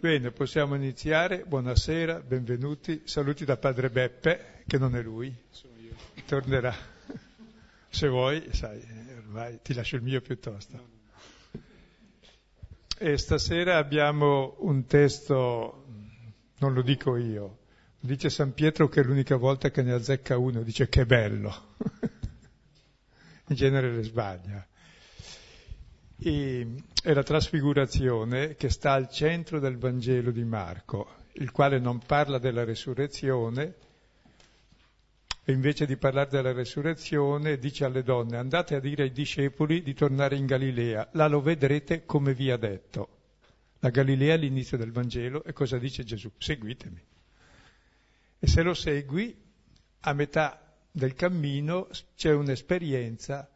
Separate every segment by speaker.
Speaker 1: Bene, possiamo iniziare. Buonasera, benvenuti. Saluti da padre Beppe, che non è lui. Tornerà. Se vuoi, sai, ormai ti lascio il mio piuttosto. E stasera abbiamo un testo, non lo dico io, dice San Pietro che è l'unica volta che ne azzecca uno, dice che bello. In genere le sbaglia. E, è la trasfigurazione che sta al centro del Vangelo di Marco, il quale non parla della resurrezione, e invece di parlare della resurrezione dice alle donne andate a dire ai discepoli di tornare in Galilea, là lo vedrete come vi ha detto. La Galilea è l'inizio del Vangelo e cosa dice Gesù? Seguitemi. E se lo segui, a metà del cammino c'è un'esperienza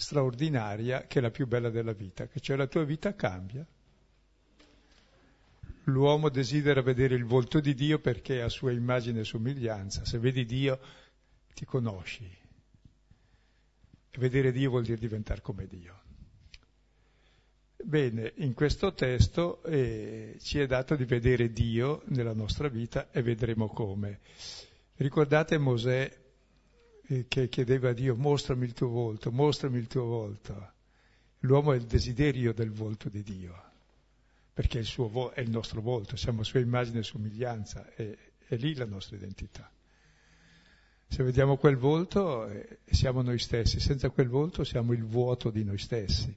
Speaker 1: straordinaria che è la più bella della vita, che cioè la tua vita cambia. L'uomo desidera vedere il volto di Dio perché è a sua immagine e somiglianza. Se vedi Dio ti conosci. E vedere Dio vuol dire diventare come Dio. Bene, in questo testo eh, ci è dato di vedere Dio nella nostra vita e vedremo come. Ricordate Mosè che chiedeva a Dio mostrami il tuo volto, mostrami il tuo volto. L'uomo è il desiderio del volto di Dio perché il vo- è il nostro volto, siamo sua immagine e somiglianza, è, è lì la nostra identità. Se vediamo quel volto eh, siamo noi stessi, senza quel volto siamo il vuoto di noi stessi.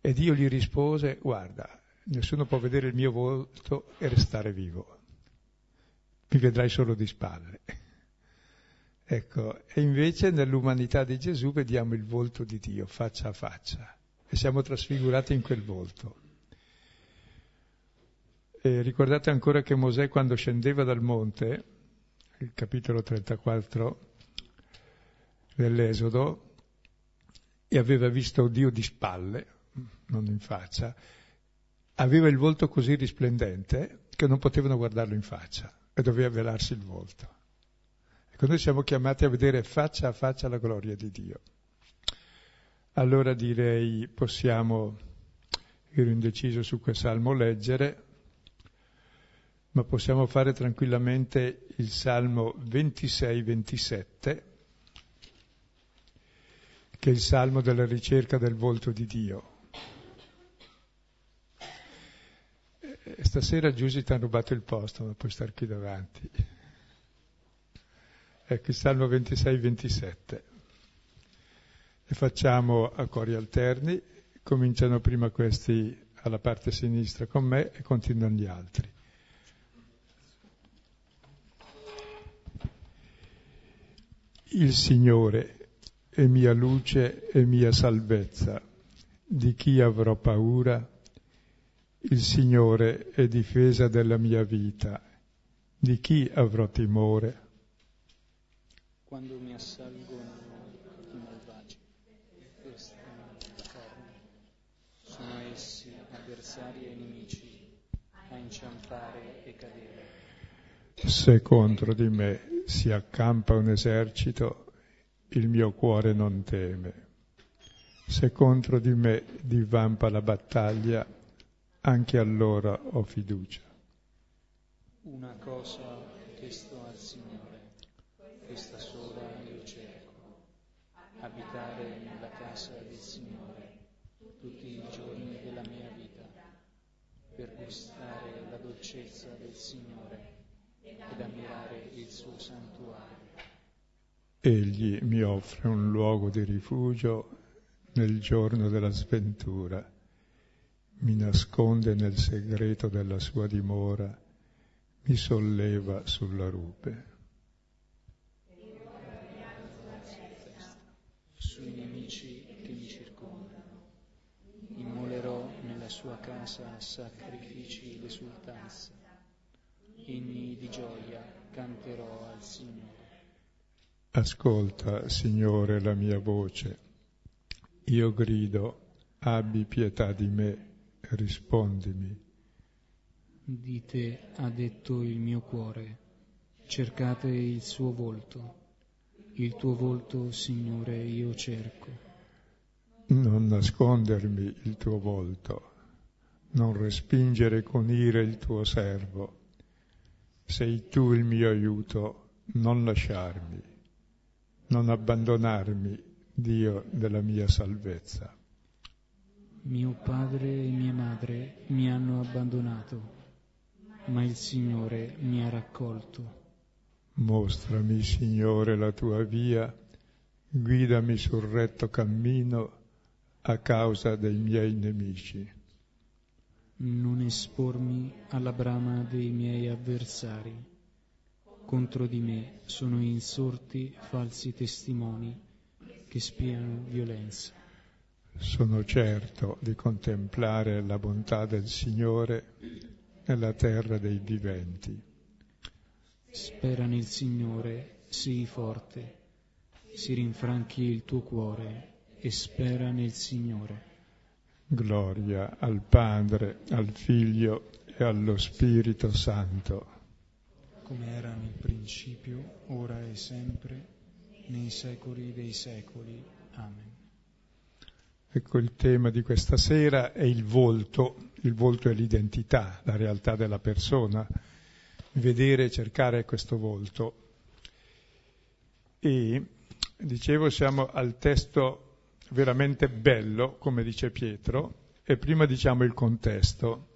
Speaker 1: E Dio gli rispose, guarda, nessuno può vedere il mio volto e restare vivo, mi vedrai solo di spalle. Ecco, e invece nell'umanità di Gesù vediamo il volto di Dio faccia a faccia e siamo trasfigurati in quel volto. E ricordate ancora che Mosè quando scendeva dal monte, il capitolo 34 dell'Esodo, e aveva visto Dio di spalle, non in faccia, aveva il volto così risplendente che non potevano guardarlo in faccia e doveva velarsi il volto. Ecco, noi siamo chiamati a vedere faccia a faccia la gloria di Dio. Allora direi possiamo, ero indeciso su quel salmo, leggere ma possiamo fare tranquillamente il Salmo 26-27, che è il Salmo della ricerca del volto di Dio. E stasera Giusy ti ha rubato il posto, ma puoi stare qui davanti. Ecco il Salmo 26-27. E facciamo a cori alterni, cominciano prima questi alla parte sinistra con me e continuano gli altri. Il Signore è mia luce e mia salvezza. Di chi avrò paura? Il Signore è difesa della mia vita. Di chi avrò timore?
Speaker 2: Quando mi assalgono i malvagi per la carne, sono essi avversari e nemici a inciampare e cadere.
Speaker 1: Se contro di me si accampa un esercito, il mio cuore non teme. Se contro di me divampa la battaglia, anche allora ho fiducia.
Speaker 2: Una cosa chiesto al Signore, questa cerco, abitare nella casa del Signore tutti i giorni della mia vita, per gustare la dolcezza del Signore ed ammirare il suo santuario.
Speaker 1: Egli mi offre un luogo di rifugio nel giorno della sventura, mi nasconde nel segreto della sua dimora, mi solleva sulla rupe.
Speaker 2: Sui nemici che mi circondano, immolerò nella sua casa sacrifici d'esultanza inni di gioia canterò al Signore.
Speaker 1: Ascolta, Signore, la mia voce. Io grido, abbi pietà di me, rispondimi.
Speaker 2: Di te ha detto il mio cuore, cercate il suo volto. Il tuo volto, Signore, io cerco.
Speaker 1: Non nascondermi il tuo volto, non respingere con ira il tuo servo. Sei tu il mio aiuto, non lasciarmi, non abbandonarmi, Dio della mia salvezza.
Speaker 3: Mio padre e mia madre mi hanno abbandonato, ma il Signore mi ha raccolto.
Speaker 1: Mostrami, Signore, la tua via, guidami sul retto cammino a causa dei miei nemici.
Speaker 3: Non espormi alla brama dei miei avversari. Contro di me sono insorti falsi testimoni che spiano violenza.
Speaker 1: Sono certo di contemplare la bontà del Signore nella terra dei viventi.
Speaker 3: Spera nel Signore, sii forte, si rinfranchi il tuo cuore e spera nel Signore.
Speaker 1: Gloria al Padre, al Figlio e allo Spirito Santo.
Speaker 3: Come era nel principio, ora e sempre, nei secoli dei secoli. Amen.
Speaker 1: Ecco il tema di questa sera è il volto, il volto è l'identità, la realtà della persona, vedere e cercare questo volto. E dicevo siamo al testo veramente bello, come dice Pietro, e prima diciamo il contesto.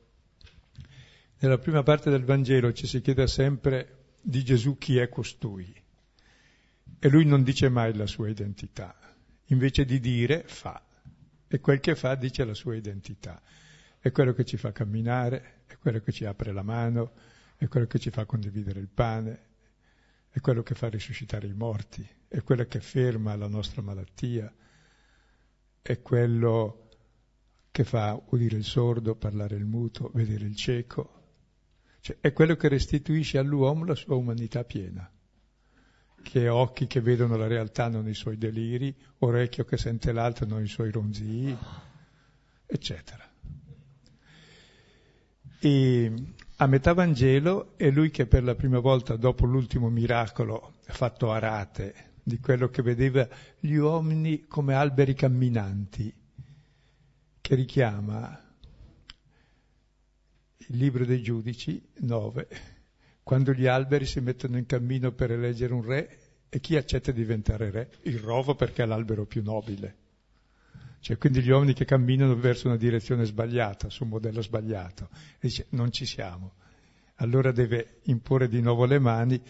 Speaker 1: Nella prima parte del Vangelo ci si chiede sempre di Gesù chi è costui e lui non dice mai la sua identità, invece di dire fa e quel che fa dice la sua identità. È quello che ci fa camminare, è quello che ci apre la mano, è quello che ci fa condividere il pane, è quello che fa risuscitare i morti, è quello che ferma la nostra malattia, è quello che fa udire il sordo, parlare il muto, vedere il cieco, cioè, è quello che restituisce all'uomo la sua umanità piena che occhi che vedono la realtà non i suoi deliri, orecchio che sente l'altro non i suoi ronzii, eccetera. E a metà Vangelo è lui che per la prima volta dopo l'ultimo miracolo fatto a rate di quello che vedeva gli uomini come alberi camminanti, che richiama il libro dei giudici 9, quando gli alberi si mettono in cammino per eleggere un re e chi accetta di diventare re? Il rovo perché è l'albero più nobile. Cioè, quindi gli uomini che camminano verso una direzione sbagliata, su un modello sbagliato, e dice non ci siamo. Allora deve imporre di nuovo le mani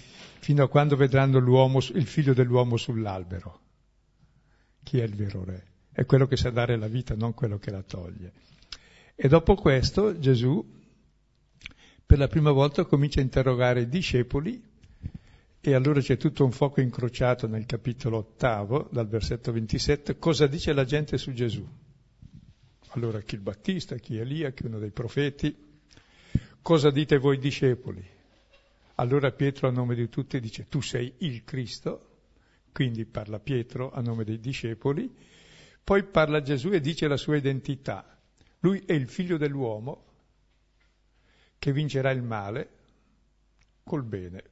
Speaker 1: fino a quando vedranno il figlio dell'uomo sull'albero. Chi è il vero re? È quello che sa dare la vita, non quello che la toglie. E dopo questo Gesù per la prima volta comincia a interrogare i discepoli e allora c'è tutto un fuoco incrociato nel capitolo ottavo, dal versetto 27, cosa dice la gente su Gesù. Allora chi il Battista, chi Elia, chi uno dei profeti, cosa dite voi discepoli? Allora Pietro a nome di tutti dice tu sei il Cristo, quindi parla Pietro a nome dei discepoli, poi parla Gesù e dice la sua identità. Lui è il figlio dell'uomo che vincerà il male col bene.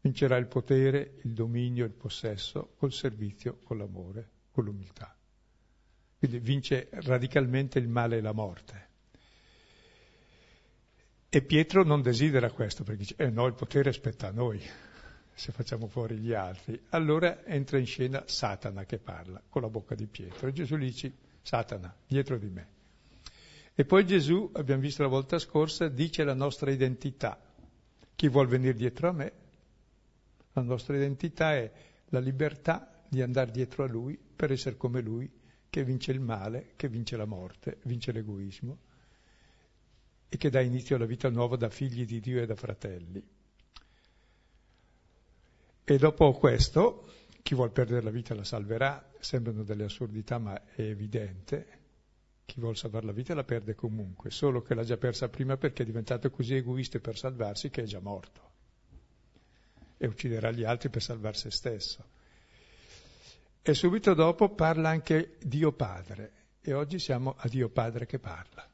Speaker 1: Vincerà il potere, il dominio, il possesso col servizio, con l'amore, con l'umiltà. Quindi vince radicalmente il male e la morte. E Pietro non desidera questo perché dice, eh no, il potere spetta a noi, se facciamo fuori gli altri. Allora entra in scena Satana che parla con la bocca di Pietro e Gesù gli dice, Satana, dietro di me. E poi Gesù, abbiamo visto la volta scorsa, dice la nostra identità. Chi vuol venire dietro a me, la nostra identità è la libertà di andare dietro a Lui per essere come Lui, che vince il male, che vince la morte, vince l'egoismo e che dà inizio alla vita nuova da figli di Dio e da fratelli. E dopo questo, chi vuol perdere la vita la salverà, sembrano delle assurdità ma è evidente, chi vuole salvare la vita la perde comunque, solo che l'ha già persa prima perché è diventato così egoista per salvarsi che è già morto e ucciderà gli altri per salvare se stesso. E subito dopo parla anche Dio Padre e oggi siamo a Dio Padre che parla,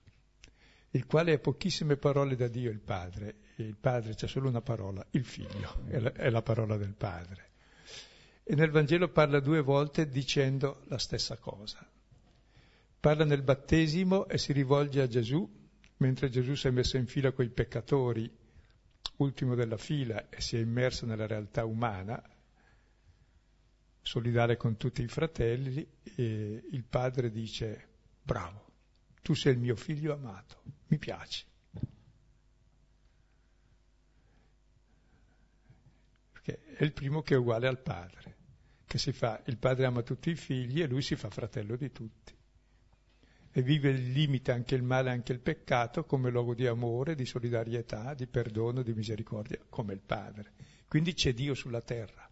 Speaker 1: il quale ha pochissime parole da Dio il Padre il Padre c'è solo una parola, il Figlio, è la, è la parola del Padre. E nel Vangelo parla due volte dicendo la stessa cosa parla nel battesimo e si rivolge a Gesù, mentre Gesù si è messo in fila con i peccatori, ultimo della fila, e si è immerso nella realtà umana, solidale con tutti i fratelli, e il padre dice, bravo, tu sei il mio figlio amato, mi piaci. Perché è il primo che è uguale al padre, che si fa, il padre ama tutti i figli e lui si fa fratello di tutti e vive il limite anche il male, anche il peccato, come luogo di amore, di solidarietà, di perdono, di misericordia, come il Padre. Quindi c'è Dio sulla terra.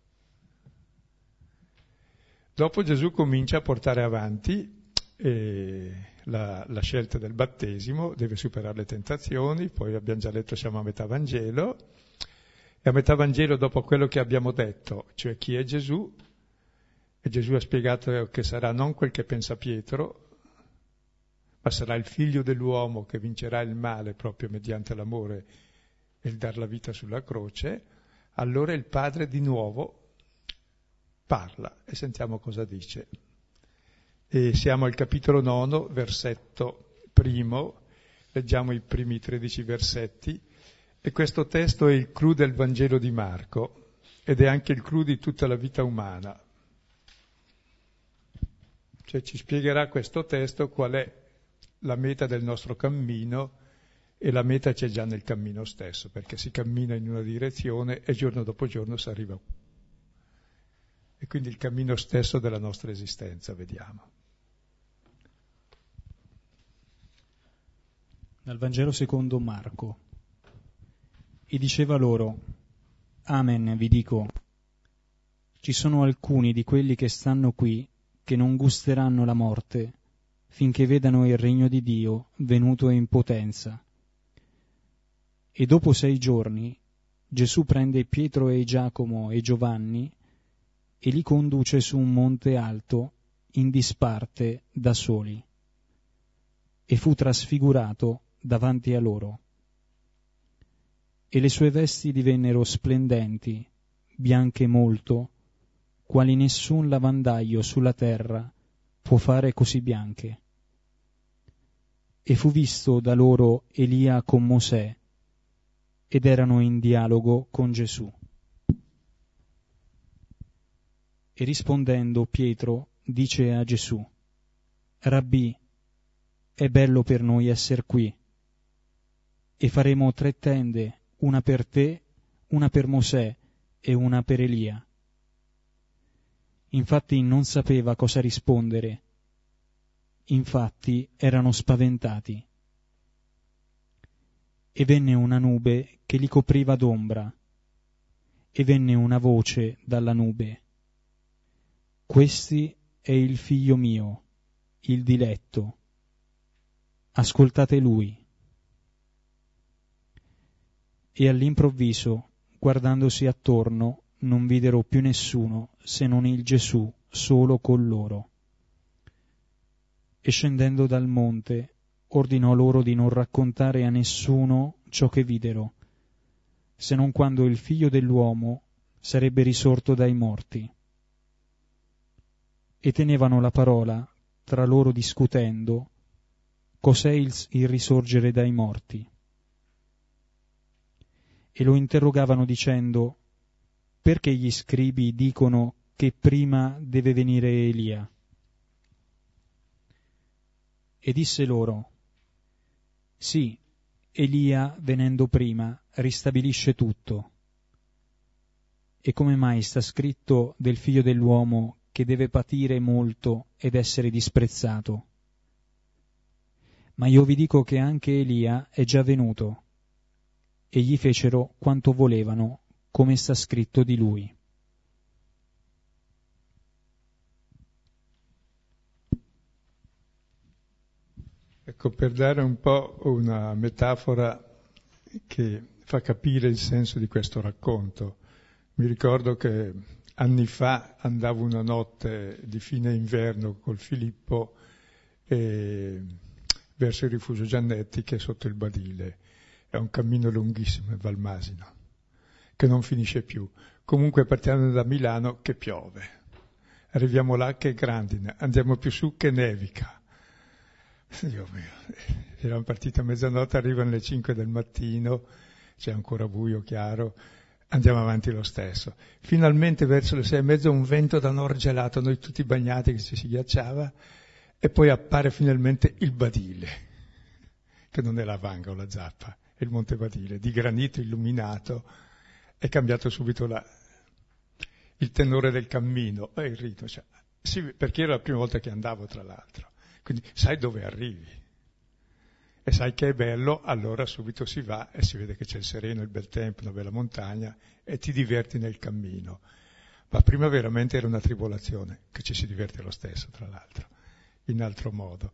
Speaker 1: Dopo Gesù comincia a portare avanti eh, la, la, scelta del battesimo, deve superare le tentazioni, poi abbiamo già letto siamo a metà Vangelo, e a metà Vangelo dopo quello che abbiamo detto, cioè chi è Gesù, e Gesù ha spiegato che sarà non quel che pensa Pietro, ma sarà il figlio dell'uomo che vincerà il male proprio mediante l'amore e il dar la vita sulla croce, allora il padre di nuovo parla e sentiamo cosa dice. E siamo al capitolo nono, versetto primo, leggiamo i primi tredici versetti, e questo testo è il clou del Vangelo di Marco ed è anche il clou di tutta la vita umana. Cioè ci spiegherà questo testo qual è la meta del nostro cammino e la meta c'è già nel cammino stesso, perché si cammina in una direzione e giorno dopo giorno si arriva. E quindi il cammino stesso della nostra esistenza, vediamo.
Speaker 2: Dal Vangelo secondo Marco. E diceva loro, Amen, vi dico, ci sono alcuni di quelli che stanno qui che non gusteranno la morte finché vedano il regno di Dio venuto in potenza. E dopo sei giorni Gesù prende Pietro e Giacomo e Giovanni e li conduce su un monte alto in disparte da soli. E fu trasfigurato davanti a loro. E le sue vesti divennero splendenti, bianche molto, quali nessun lavandaio sulla terra può fare così bianche e fu visto da loro Elia con Mosè ed erano in dialogo con Gesù. E rispondendo Pietro dice a Gesù, Rabbì, è bello per noi essere qui, e faremo tre tende, una per te, una per Mosè e una per Elia. Infatti non sapeva cosa rispondere infatti erano spaventati. E venne una nube che li copriva d'ombra, e venne una voce dalla nube. Questi è il figlio mio, il diletto. Ascoltate lui. E all'improvviso, guardandosi attorno, non videro più nessuno se non il Gesù solo con loro e scendendo dal monte ordinò loro di non raccontare a nessuno ciò che videro, se non quando il figlio dell'uomo sarebbe risorto dai morti. E tenevano la parola tra loro discutendo cos'è il, il risorgere dai morti. E lo interrogavano dicendo perché gli scribi dicono che prima deve venire Elia? e disse loro, Sì, Elia, venendo prima, ristabilisce tutto. E come mai sta scritto del figlio dell'uomo che deve patire molto ed essere disprezzato? Ma io vi dico che anche Elia è già venuto, e gli fecero quanto volevano, come sta scritto di lui.
Speaker 1: Ecco, per dare un po' una metafora che fa capire il senso di questo racconto. Mi ricordo che anni fa andavo una notte di fine inverno col Filippo e verso il rifugio Giannetti che è sotto il Badile. È un cammino lunghissimo in Valmasino, che non finisce più. Comunque partiamo da Milano che piove. Arriviamo là che è grandine, andiamo più su che nevica Dio mio, eravamo partiti a mezzanotte, arrivano le 5 del mattino, c'è ancora buio chiaro, andiamo avanti lo stesso. Finalmente verso le sei e mezza un vento da nord gelato, noi tutti bagnati che ci si ghiacciava, e poi appare finalmente il Badile, che non è la Vanga o la Zappa, è il Monte Badile, di granito illuminato, è cambiato subito la, il tenore del cammino e il ritmo, cioè, sì, perché era la prima volta che andavo tra l'altro, quindi sai dove arrivi e sai che è bello, allora subito si va e si vede che c'è il sereno, il bel tempo, una bella montagna e ti diverti nel cammino. Ma prima veramente era una tribolazione, che ci si diverte lo stesso, tra l'altro, in altro modo.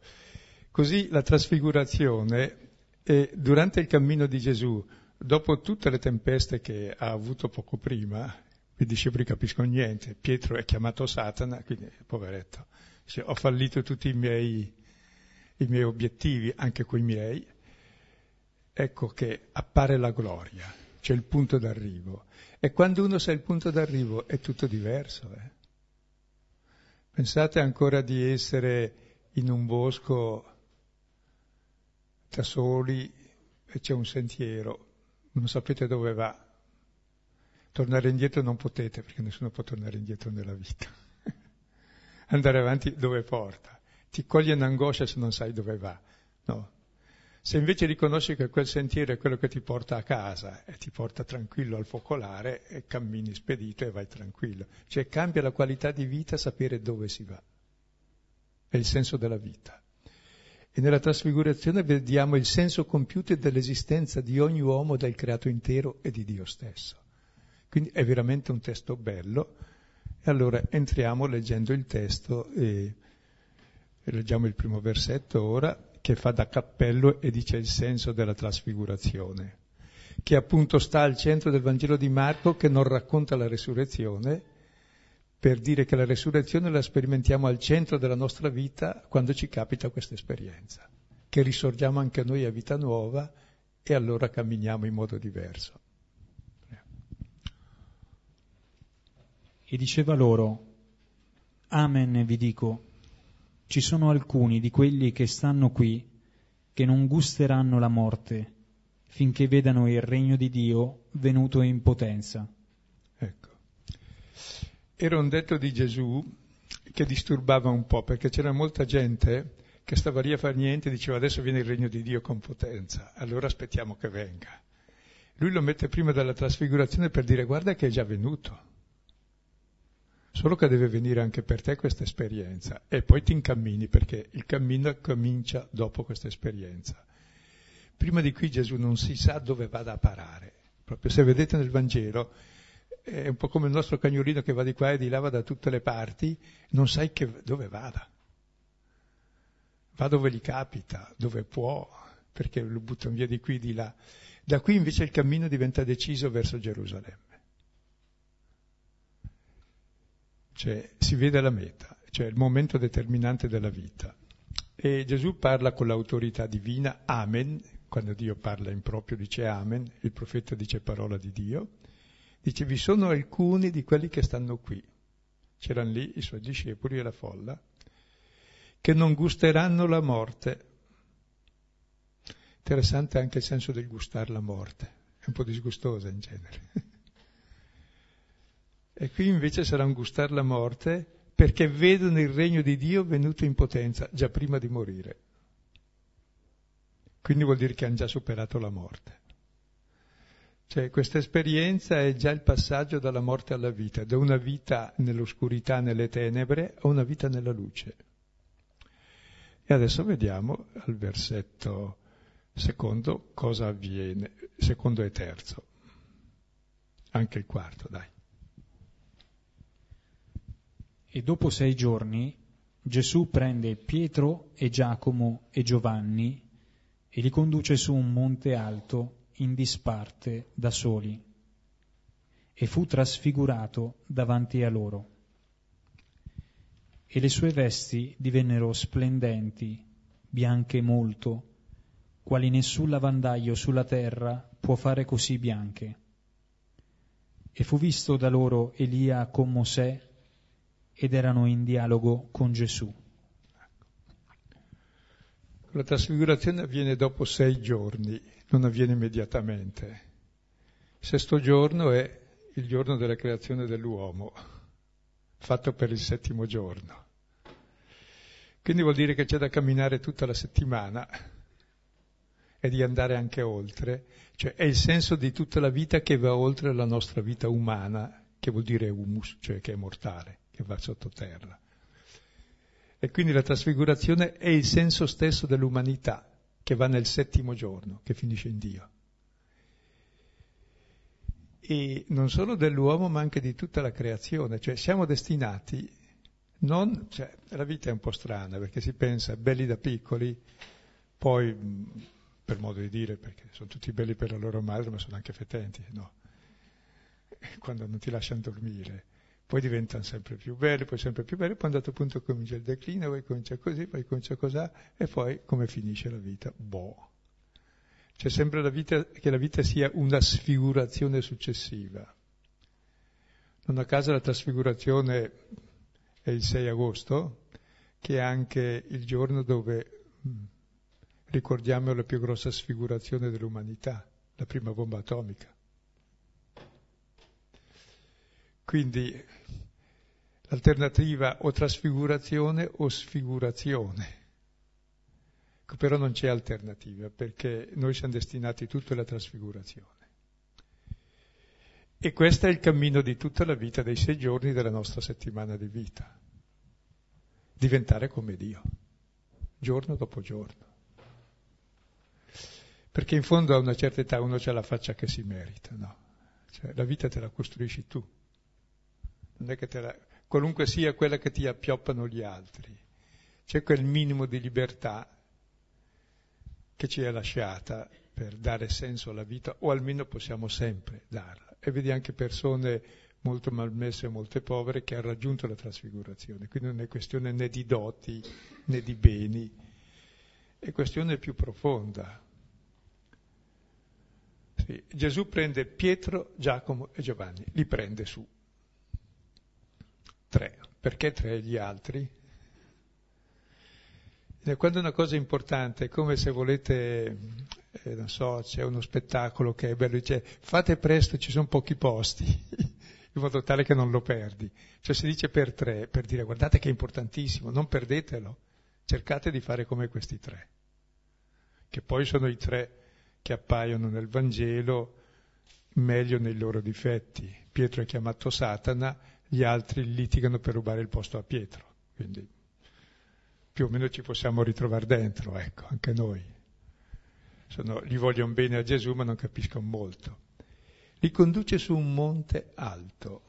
Speaker 1: Così la trasfigurazione, eh, durante il cammino di Gesù, dopo tutte le tempeste che ha avuto poco prima, i discepoli capiscono niente, Pietro è chiamato Satana, quindi poveretto, dice, ho fallito tutti i miei i miei obiettivi, anche coi miei, ecco che appare la gloria, c'è il punto d'arrivo. E quando uno sa il punto d'arrivo è tutto diverso. Eh? Pensate ancora di essere in un bosco da soli e c'è un sentiero, non sapete dove va. Tornare indietro non potete perché nessuno può tornare indietro nella vita. Andare avanti dove porta ti coglie un'angoscia se non sai dove va. No. Se invece riconosci che quel sentiero è quello che ti porta a casa e ti porta tranquillo al focolare e cammini spedito e vai tranquillo. Cioè cambia la qualità di vita sapere dove si va. È il senso della vita. E nella trasfigurazione vediamo il senso compiuto dell'esistenza di ogni uomo dal creato intero e di Dio stesso. Quindi è veramente un testo bello. E allora entriamo leggendo il testo e leggiamo il primo versetto ora, che fa da cappello e dice il senso della trasfigurazione, che appunto sta al centro del Vangelo di Marco che non racconta la resurrezione, per dire che la resurrezione la sperimentiamo al centro della nostra vita quando ci capita questa esperienza, che risorgiamo anche noi a vita nuova e allora camminiamo in modo diverso.
Speaker 2: E diceva loro, Amen vi dico, ci sono alcuni di quelli che stanno qui che non gusteranno la morte finché vedano il regno di Dio venuto in potenza.
Speaker 1: Ecco. Era un detto di Gesù che disturbava un po', perché c'era molta gente che stava lì a fare niente e diceva adesso viene il regno di Dio con potenza, allora aspettiamo che venga. Lui lo mette prima della trasfigurazione per dire guarda che è già venuto. Solo che deve venire anche per te questa esperienza e poi ti incammini perché il cammino comincia dopo questa esperienza. Prima di qui Gesù non si sa dove vada a parare. Proprio se vedete nel Vangelo è un po' come il nostro cagnolino che va di qua e di là, va da tutte le parti, non sai che, dove vada. Va dove gli capita, dove può, perché lo buttano via di qui e di là. Da qui invece il cammino diventa deciso verso Gerusalemme. cioè si vede la meta, cioè il momento determinante della vita. E Gesù parla con l'autorità divina, Amen, quando Dio parla in proprio dice Amen, il profeta dice parola di Dio, dice vi sono alcuni di quelli che stanno qui, c'erano lì i suoi discepoli e la folla, che non gusteranno la morte. Interessante anche il senso del gustare la morte, è un po' disgustosa in genere. E qui invece sarà un gustare la morte perché vedono il regno di Dio venuto in potenza già prima di morire. Quindi vuol dire che hanno già superato la morte. Cioè questa esperienza è già il passaggio dalla morte alla vita, da una vita nell'oscurità, nelle tenebre, a una vita nella luce. E adesso vediamo al versetto secondo cosa avviene, secondo e terzo, anche il quarto, dai.
Speaker 2: E dopo sei giorni Gesù prende Pietro e Giacomo e Giovanni e li conduce su un monte alto in disparte da soli e fu trasfigurato davanti a loro. E le sue vesti divennero splendenti, bianche molto, quali nessun lavandaio sulla terra può fare così bianche. E fu visto da loro Elia con Mosè ed erano in dialogo con Gesù.
Speaker 1: La trasfigurazione avviene dopo sei giorni, non avviene immediatamente. Il sesto giorno è il giorno della creazione dell'uomo, fatto per il settimo giorno. Quindi vuol dire che c'è da camminare tutta la settimana e di andare anche oltre, cioè è il senso di tutta la vita che va oltre la nostra vita umana, che vuol dire humus, cioè che è mortale, che va sottoterra. E quindi la trasfigurazione è il senso stesso dell'umanità, che va nel settimo giorno, che finisce in Dio. E non solo dell'uomo, ma anche di tutta la creazione, cioè siamo destinati, non, cioè, la vita è un po' strana, perché si pensa belli da piccoli, poi per modo di dire, perché sono tutti belli per la loro madre, ma sono anche fetenti, no? Quando non ti lasciano dormire. Poi diventano sempre più belli, poi sempre più belli, poi a un dato punto comincia il declino, poi comincia così, poi comincia così, e poi come finisce la vita? Boh. C'è sempre la vita, che la vita sia una sfigurazione successiva. Non a caso la trasfigurazione è il 6 agosto, che è anche il giorno dove ricordiamo la più grossa sfigurazione dell'umanità, la prima bomba atomica. Quindi l'alternativa o trasfigurazione o sfigurazione. Ecco, però non c'è alternativa perché noi siamo destinati tutto alla trasfigurazione. E questo è il cammino di tutta la vita, dei sei giorni della nostra settimana di vita. Diventare come Dio, giorno dopo giorno perché in fondo a una certa età uno ha la faccia che si merita, no? Cioè, la vita te la costruisci tu, non è che te la, qualunque sia quella che ti appioppano gli altri, c'è quel minimo di libertà che ci è lasciata per dare senso alla vita, o almeno possiamo sempre darla. E vedi anche persone molto malmesse e molte povere che hanno raggiunto la trasfigurazione, quindi non è questione né di doti né di beni, è questione più profonda, sì, Gesù prende Pietro, Giacomo e Giovanni, li prende su. Tre. Perché tre gli altri? Quando una cosa importante è come se volete, eh, non so, c'è uno spettacolo che è bello, dice fate presto, ci sono pochi posti, in modo tale che non lo perdi. Cioè si dice per tre, per dire guardate che è importantissimo, non perdetelo, cercate di fare come questi tre, che poi sono i tre che appaiono nel Vangelo meglio nei loro difetti. Pietro è chiamato Satana, gli altri litigano per rubare il posto a Pietro, quindi più o meno ci possiamo ritrovare dentro, ecco, anche noi. Sono, gli vogliono bene a Gesù ma non capiscono molto. Li conduce su un monte alto,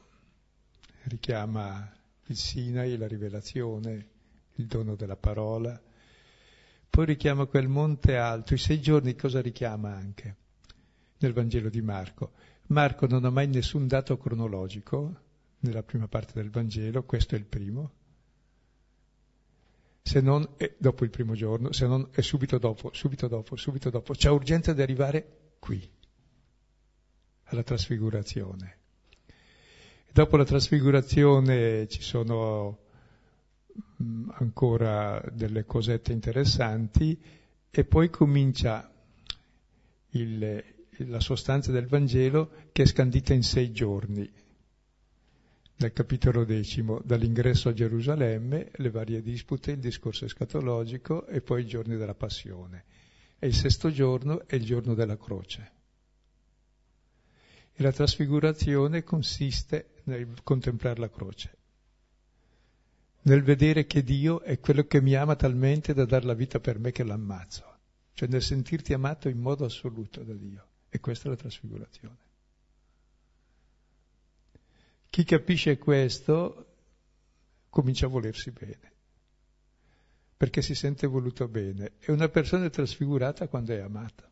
Speaker 1: richiama il Sinai, la rivelazione, il dono della parola, poi richiama quel monte alto, i sei giorni cosa richiama anche nel Vangelo di Marco? Marco non ha mai nessun dato cronologico nella prima parte del Vangelo, questo è il primo, se non è dopo il primo giorno, se non è subito dopo, subito dopo, subito dopo. C'è urgenza di arrivare qui, alla trasfigurazione. dopo la trasfigurazione ci sono Mm, ancora delle cosette interessanti e poi comincia il, la sostanza del Vangelo che è scandita in sei giorni, dal capitolo decimo, dall'ingresso a Gerusalemme, le varie dispute, il discorso escatologico e poi i giorni della passione. E il sesto giorno è il giorno della croce. E la trasfigurazione consiste nel contemplare la croce nel vedere che Dio è quello che mi ama talmente da dar la vita per me che l'ammazzo, cioè nel sentirti amato in modo assoluto da Dio. E questa è la trasfigurazione. Chi capisce questo comincia a volersi bene, perché si sente voluto bene. E una persona è trasfigurata quando è amata.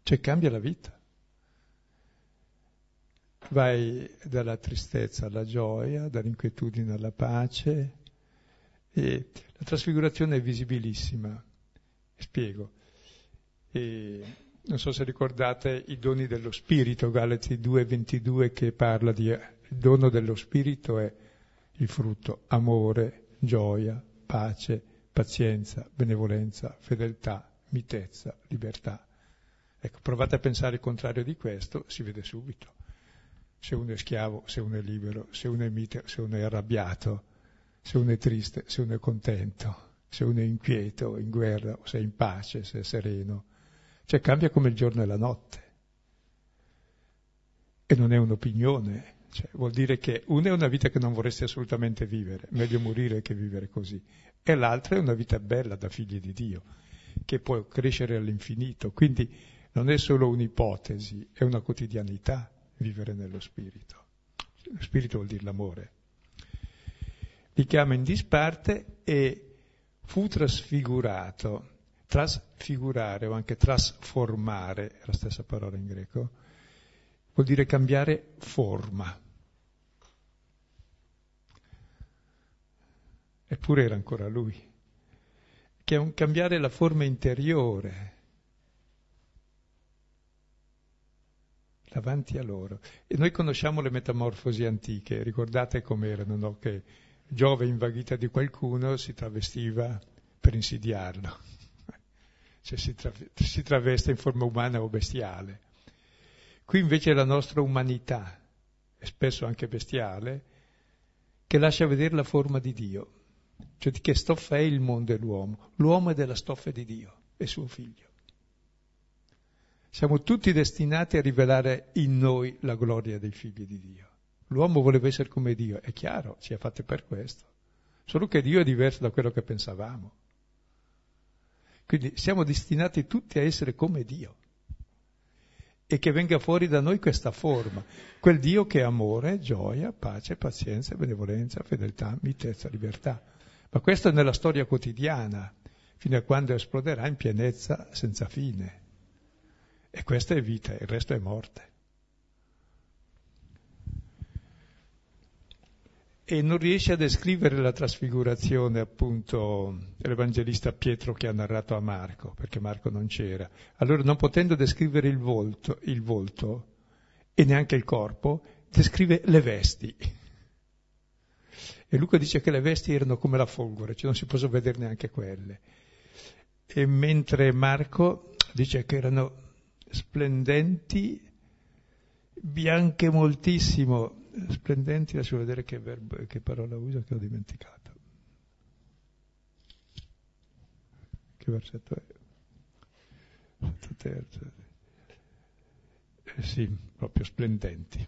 Speaker 1: Cioè cambia la vita vai dalla tristezza alla gioia, dall'inquietudine alla pace. E la trasfigurazione è visibilissima. Spiego. E non so se ricordate i doni dello Spirito, Galati 2,22 che parla di il dono dello Spirito è il frutto amore, gioia, pace, pazienza, benevolenza, fedeltà, mitezza, libertà. Ecco, provate a pensare il contrario di questo, si vede subito. Se uno è schiavo, se uno è libero, se uno è mite, se uno è arrabbiato, se uno è triste, se uno è contento, se uno è inquieto, in guerra, se è in pace, se è sereno. Cioè cambia come il giorno e la notte. E non è un'opinione, cioè, vuol dire che una è una vita che non vorresti assolutamente vivere, meglio morire che vivere così, e l'altra è una vita bella da figli di Dio, che può crescere all'infinito. Quindi non è solo un'ipotesi, è una quotidianità vivere nello Spirito. Lo Spirito vuol dire l'amore. Li chiama in disparte e fu trasfigurato. Trasfigurare o anche trasformare, la stessa parola in greco, vuol dire cambiare forma. Eppure era ancora lui, che è un cambiare la forma interiore davanti a loro. E noi conosciamo le metamorfosi antiche, ricordate com'erano, no? che Giove invaghita di qualcuno si travestiva per insidiarlo, cioè si, tra- si traveste in forma umana o bestiale. Qui invece è la nostra umanità, e spesso anche bestiale, che lascia vedere la forma di Dio. Cioè di che stoffa è il mondo e l'uomo? L'uomo è della stoffa di Dio, è suo figlio. Siamo tutti destinati a rivelare in noi la gloria dei figli di Dio. L'uomo voleva essere come Dio, è chiaro, ci ha fatte per questo. Solo che Dio è diverso da quello che pensavamo. Quindi siamo destinati tutti a essere come Dio. E che venga fuori da noi questa forma, quel Dio che è amore, gioia, pace, pazienza, benevolenza, fedeltà, mitezza, libertà. Ma questo è nella storia quotidiana, fino a quando esploderà in pienezza senza fine. E questa è vita, il resto è morte. E non riesce a descrivere la trasfigurazione, appunto, l'Evangelista Pietro che ha narrato a Marco, perché Marco non c'era. Allora, non potendo descrivere il volto, il volto e neanche il corpo, descrive le vesti. E Luca dice che le vesti erano come la folgore, cioè non si possono vedere neanche quelle. E mentre Marco dice che erano splendenti, bianche moltissimo, splendenti, lascio vedere che, verbo, che parola usa che ho dimenticato. Che versetto è? Versetto terzo. Eh sì, proprio splendenti.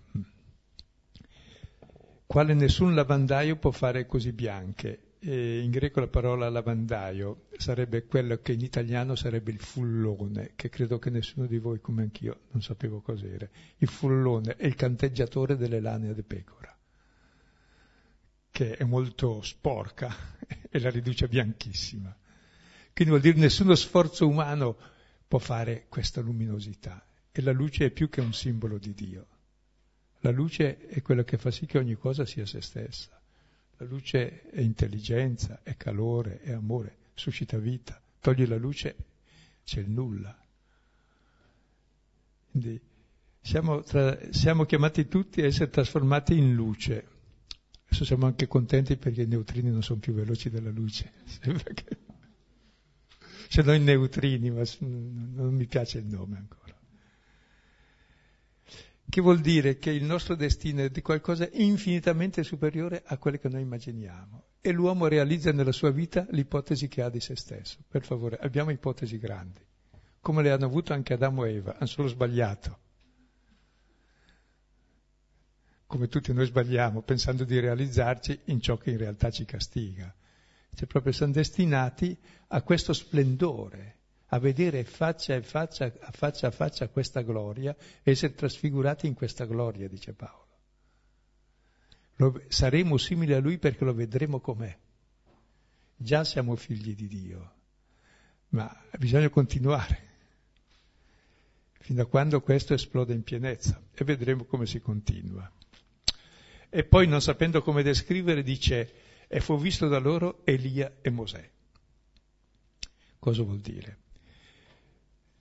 Speaker 1: Quale nessun lavandaio può fare così bianche e in greco la parola lavandaio sarebbe quello che in italiano sarebbe il fullone, che credo che nessuno di voi, come anch'io, non sapevo cos'era. Il fullone è il canteggiatore delle lane di pecora, che è molto sporca e la riduce bianchissima. Quindi vuol dire nessuno sforzo umano può fare questa luminosità. E la luce è più che un simbolo di Dio. La luce è quello che fa sì che ogni cosa sia se stessa. La luce è intelligenza, è calore, è amore, suscita vita. Togli la luce, c'è il nulla. Quindi siamo, tra, siamo chiamati tutti a essere trasformati in luce. Adesso siamo anche contenti perché i neutrini non sono più veloci della luce. Che... Ce l'ho i neutrini, ma non mi piace il nome ancora. Che vuol dire che il nostro destino è di qualcosa infinitamente superiore a quello che noi immaginiamo. E l'uomo realizza nella sua vita l'ipotesi che ha di se stesso. Per favore, abbiamo ipotesi grandi, come le hanno avute anche Adamo e Eva, hanno solo sbagliato. Come tutti noi sbagliamo, pensando di realizzarci in ciò che in realtà ci castiga. Cioè proprio siamo destinati a questo splendore a vedere faccia a faccia, faccia a faccia questa gloria essere trasfigurati in questa gloria, dice Paolo. Lo, saremo simili a lui perché lo vedremo com'è. Già siamo figli di Dio, ma bisogna continuare fino a quando questo esplode in pienezza e vedremo come si continua. E poi, non sapendo come descrivere, dice, e fu visto da loro Elia e Mosè. Cosa vuol dire?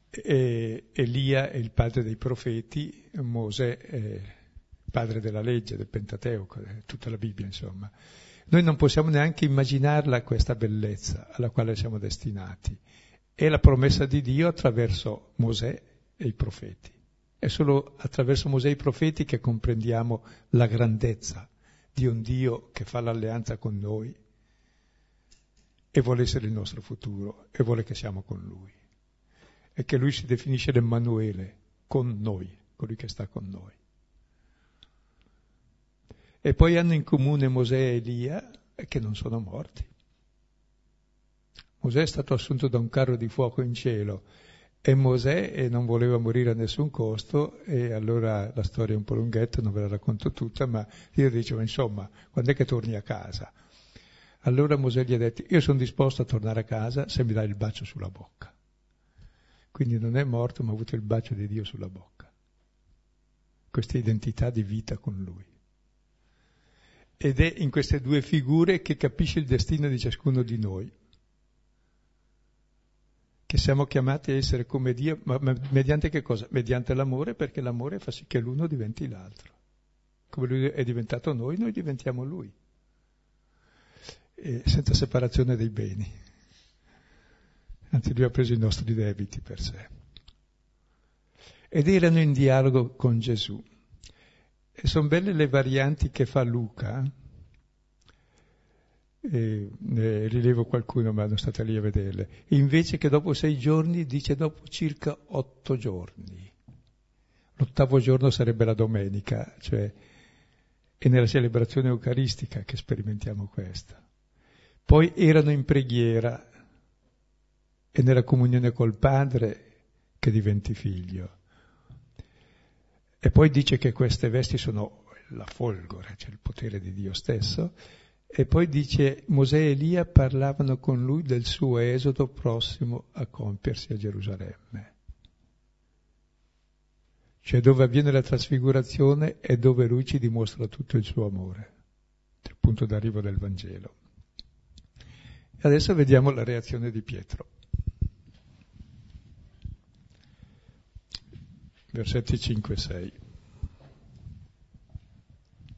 Speaker 1: E Elia è il padre dei profeti, Mosè è il padre della legge, del Pentateuco, tutta la Bibbia insomma. Noi non possiamo neanche immaginarla questa bellezza alla quale siamo destinati. È la promessa di Dio attraverso Mosè e i profeti. È solo attraverso Mosè e i profeti che comprendiamo la grandezza di un Dio che fa l'alleanza con noi e vuole essere il nostro futuro e vuole che siamo con Lui. E che Lui si definisce l'Emmanuele, con noi, colui che sta con noi. E poi hanno in comune Mosè e Elia che non sono morti. Mosè è stato assunto da un carro di fuoco in cielo e Mosè non voleva morire a nessun costo e allora la storia è un po' lunghetta, non ve la racconto tutta, ma Dio diceva insomma, quando è che torni a casa? Allora Mosè gli ha detto, io sono disposto a tornare a casa se mi dai il bacio sulla bocca. Quindi non è morto, ma ha avuto il bacio di Dio sulla bocca. Questa identità di vita con Lui. Ed è in queste due figure che capisce il destino di ciascuno di noi. Che siamo chiamati a essere come Dio, ma, mediante che cosa? Mediante l'amore, perché l'amore fa sì che l'uno diventi l'altro. Come Lui è diventato noi, noi diventiamo Lui. E senza separazione dei beni anzi lui ha preso i nostri debiti per sé. Ed erano in dialogo con Gesù. E sono belle le varianti che fa Luca, e ne rilevo qualcuno, ma non state lì a vederle. Invece che dopo sei giorni, dice dopo circa otto giorni. L'ottavo giorno sarebbe la domenica, cioè è nella celebrazione eucaristica che sperimentiamo questo. Poi erano in preghiera, è nella comunione col Padre che diventi figlio. E poi dice che queste vesti sono la folgore, cioè il potere di Dio stesso, e poi dice Mosè e Elia parlavano con lui del suo esodo prossimo a compiersi a Gerusalemme. Cioè dove avviene la trasfigurazione è dove lui ci dimostra tutto il suo amore, il punto d'arrivo del Vangelo. E adesso vediamo la reazione di Pietro. Versetti 5 e 6.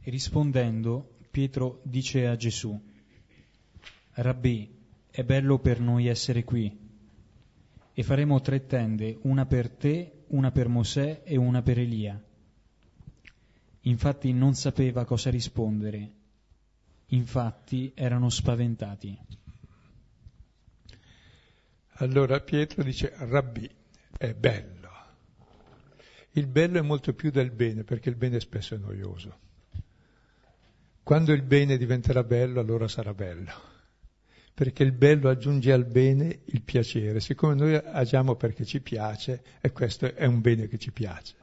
Speaker 2: E rispondendo, Pietro dice a Gesù, Rabbì, è bello per noi essere qui, e faremo tre tende, una per te, una per Mosè e una per Elia. Infatti non sapeva cosa rispondere, infatti erano spaventati.
Speaker 1: Allora Pietro dice, Rabbì, è bello il bello è molto più del bene, perché il bene spesso è noioso. Quando il bene diventerà bello, allora sarà bello, perché il bello aggiunge al bene il piacere. Siccome noi agiamo perché ci piace, e questo è un bene che ci piace,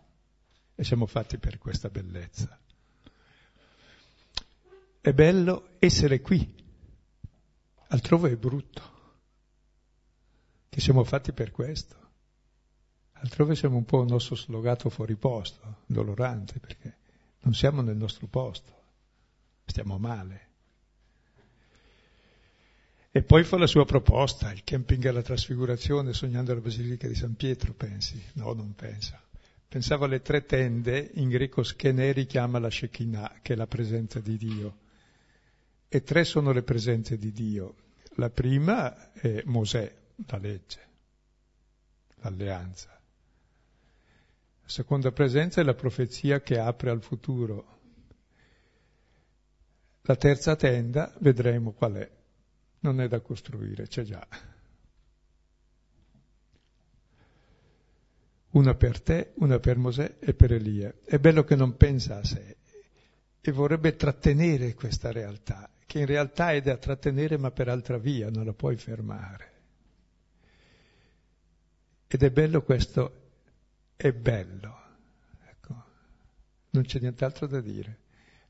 Speaker 1: e siamo fatti per questa bellezza. È bello essere qui, altrove è brutto, che siamo fatti per questo. Altrove siamo un po' un osso slogato fuori posto, dolorante, perché non siamo nel nostro posto, stiamo male. E poi fa la sua proposta, il camping alla trasfigurazione, sognando la Basilica di San Pietro, pensi? No, non pensa. Pensava alle tre tende, in greco scheneri chiama la Shekinah, che è la presenza di Dio. E tre sono le presenze di Dio. La prima è Mosè, la legge, l'alleanza. La seconda presenza è la profezia che apre al futuro. La terza tenda vedremo qual è. Non è da costruire, c'è già. Una per te, una per Mosè e per Elia. È bello che non pensa a sé e vorrebbe trattenere questa realtà, che in realtà è da trattenere ma per altra via, non la puoi fermare. Ed è bello questo è bello. Ecco, non c'è nient'altro da dire.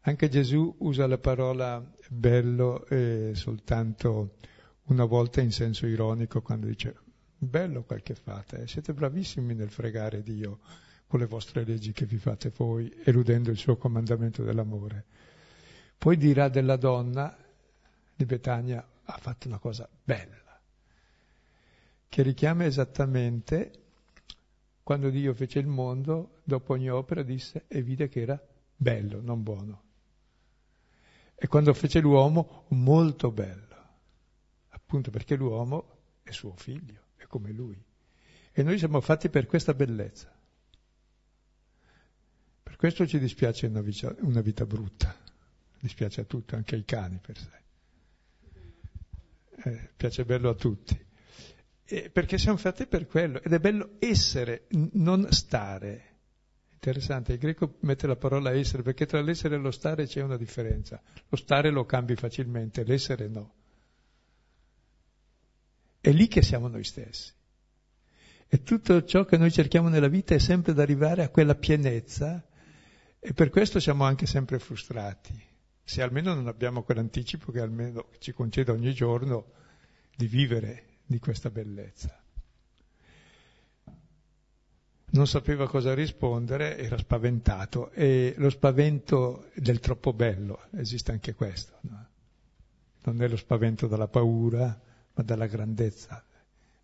Speaker 1: Anche Gesù usa la parola bello eh, soltanto una volta in senso ironico quando dice bello quel che fate, eh? siete bravissimi nel fregare Dio con le vostre leggi che vi fate voi, eludendo il suo comandamento dell'amore. Poi dirà della donna di Betania, ha fatto una cosa bella, che richiama esattamente quando Dio fece il mondo, dopo ogni opera disse e vide che era bello, non buono. E quando fece l'uomo, molto bello, appunto perché l'uomo è suo figlio, è come lui. E noi siamo fatti per questa bellezza. Per questo ci dispiace una vita, una vita brutta, dispiace a tutti, anche ai cani per sé. Eh, piace bello a tutti. Eh, perché siamo fatti per quello, ed è bello essere, non stare. Interessante, il greco mette la parola essere, perché tra l'essere e lo stare c'è una differenza. Lo stare lo cambi facilmente, l'essere no. È lì che siamo noi stessi. E tutto ciò che noi cerchiamo nella vita è sempre ad arrivare a quella pienezza e per questo siamo anche sempre frustrati. Se almeno non abbiamo quell'anticipo che almeno ci concede ogni giorno di vivere di questa bellezza. Non sapeva cosa rispondere, era spaventato e lo spavento del troppo bello, esiste anche questo. No? Non è lo spavento dalla paura, ma dalla grandezza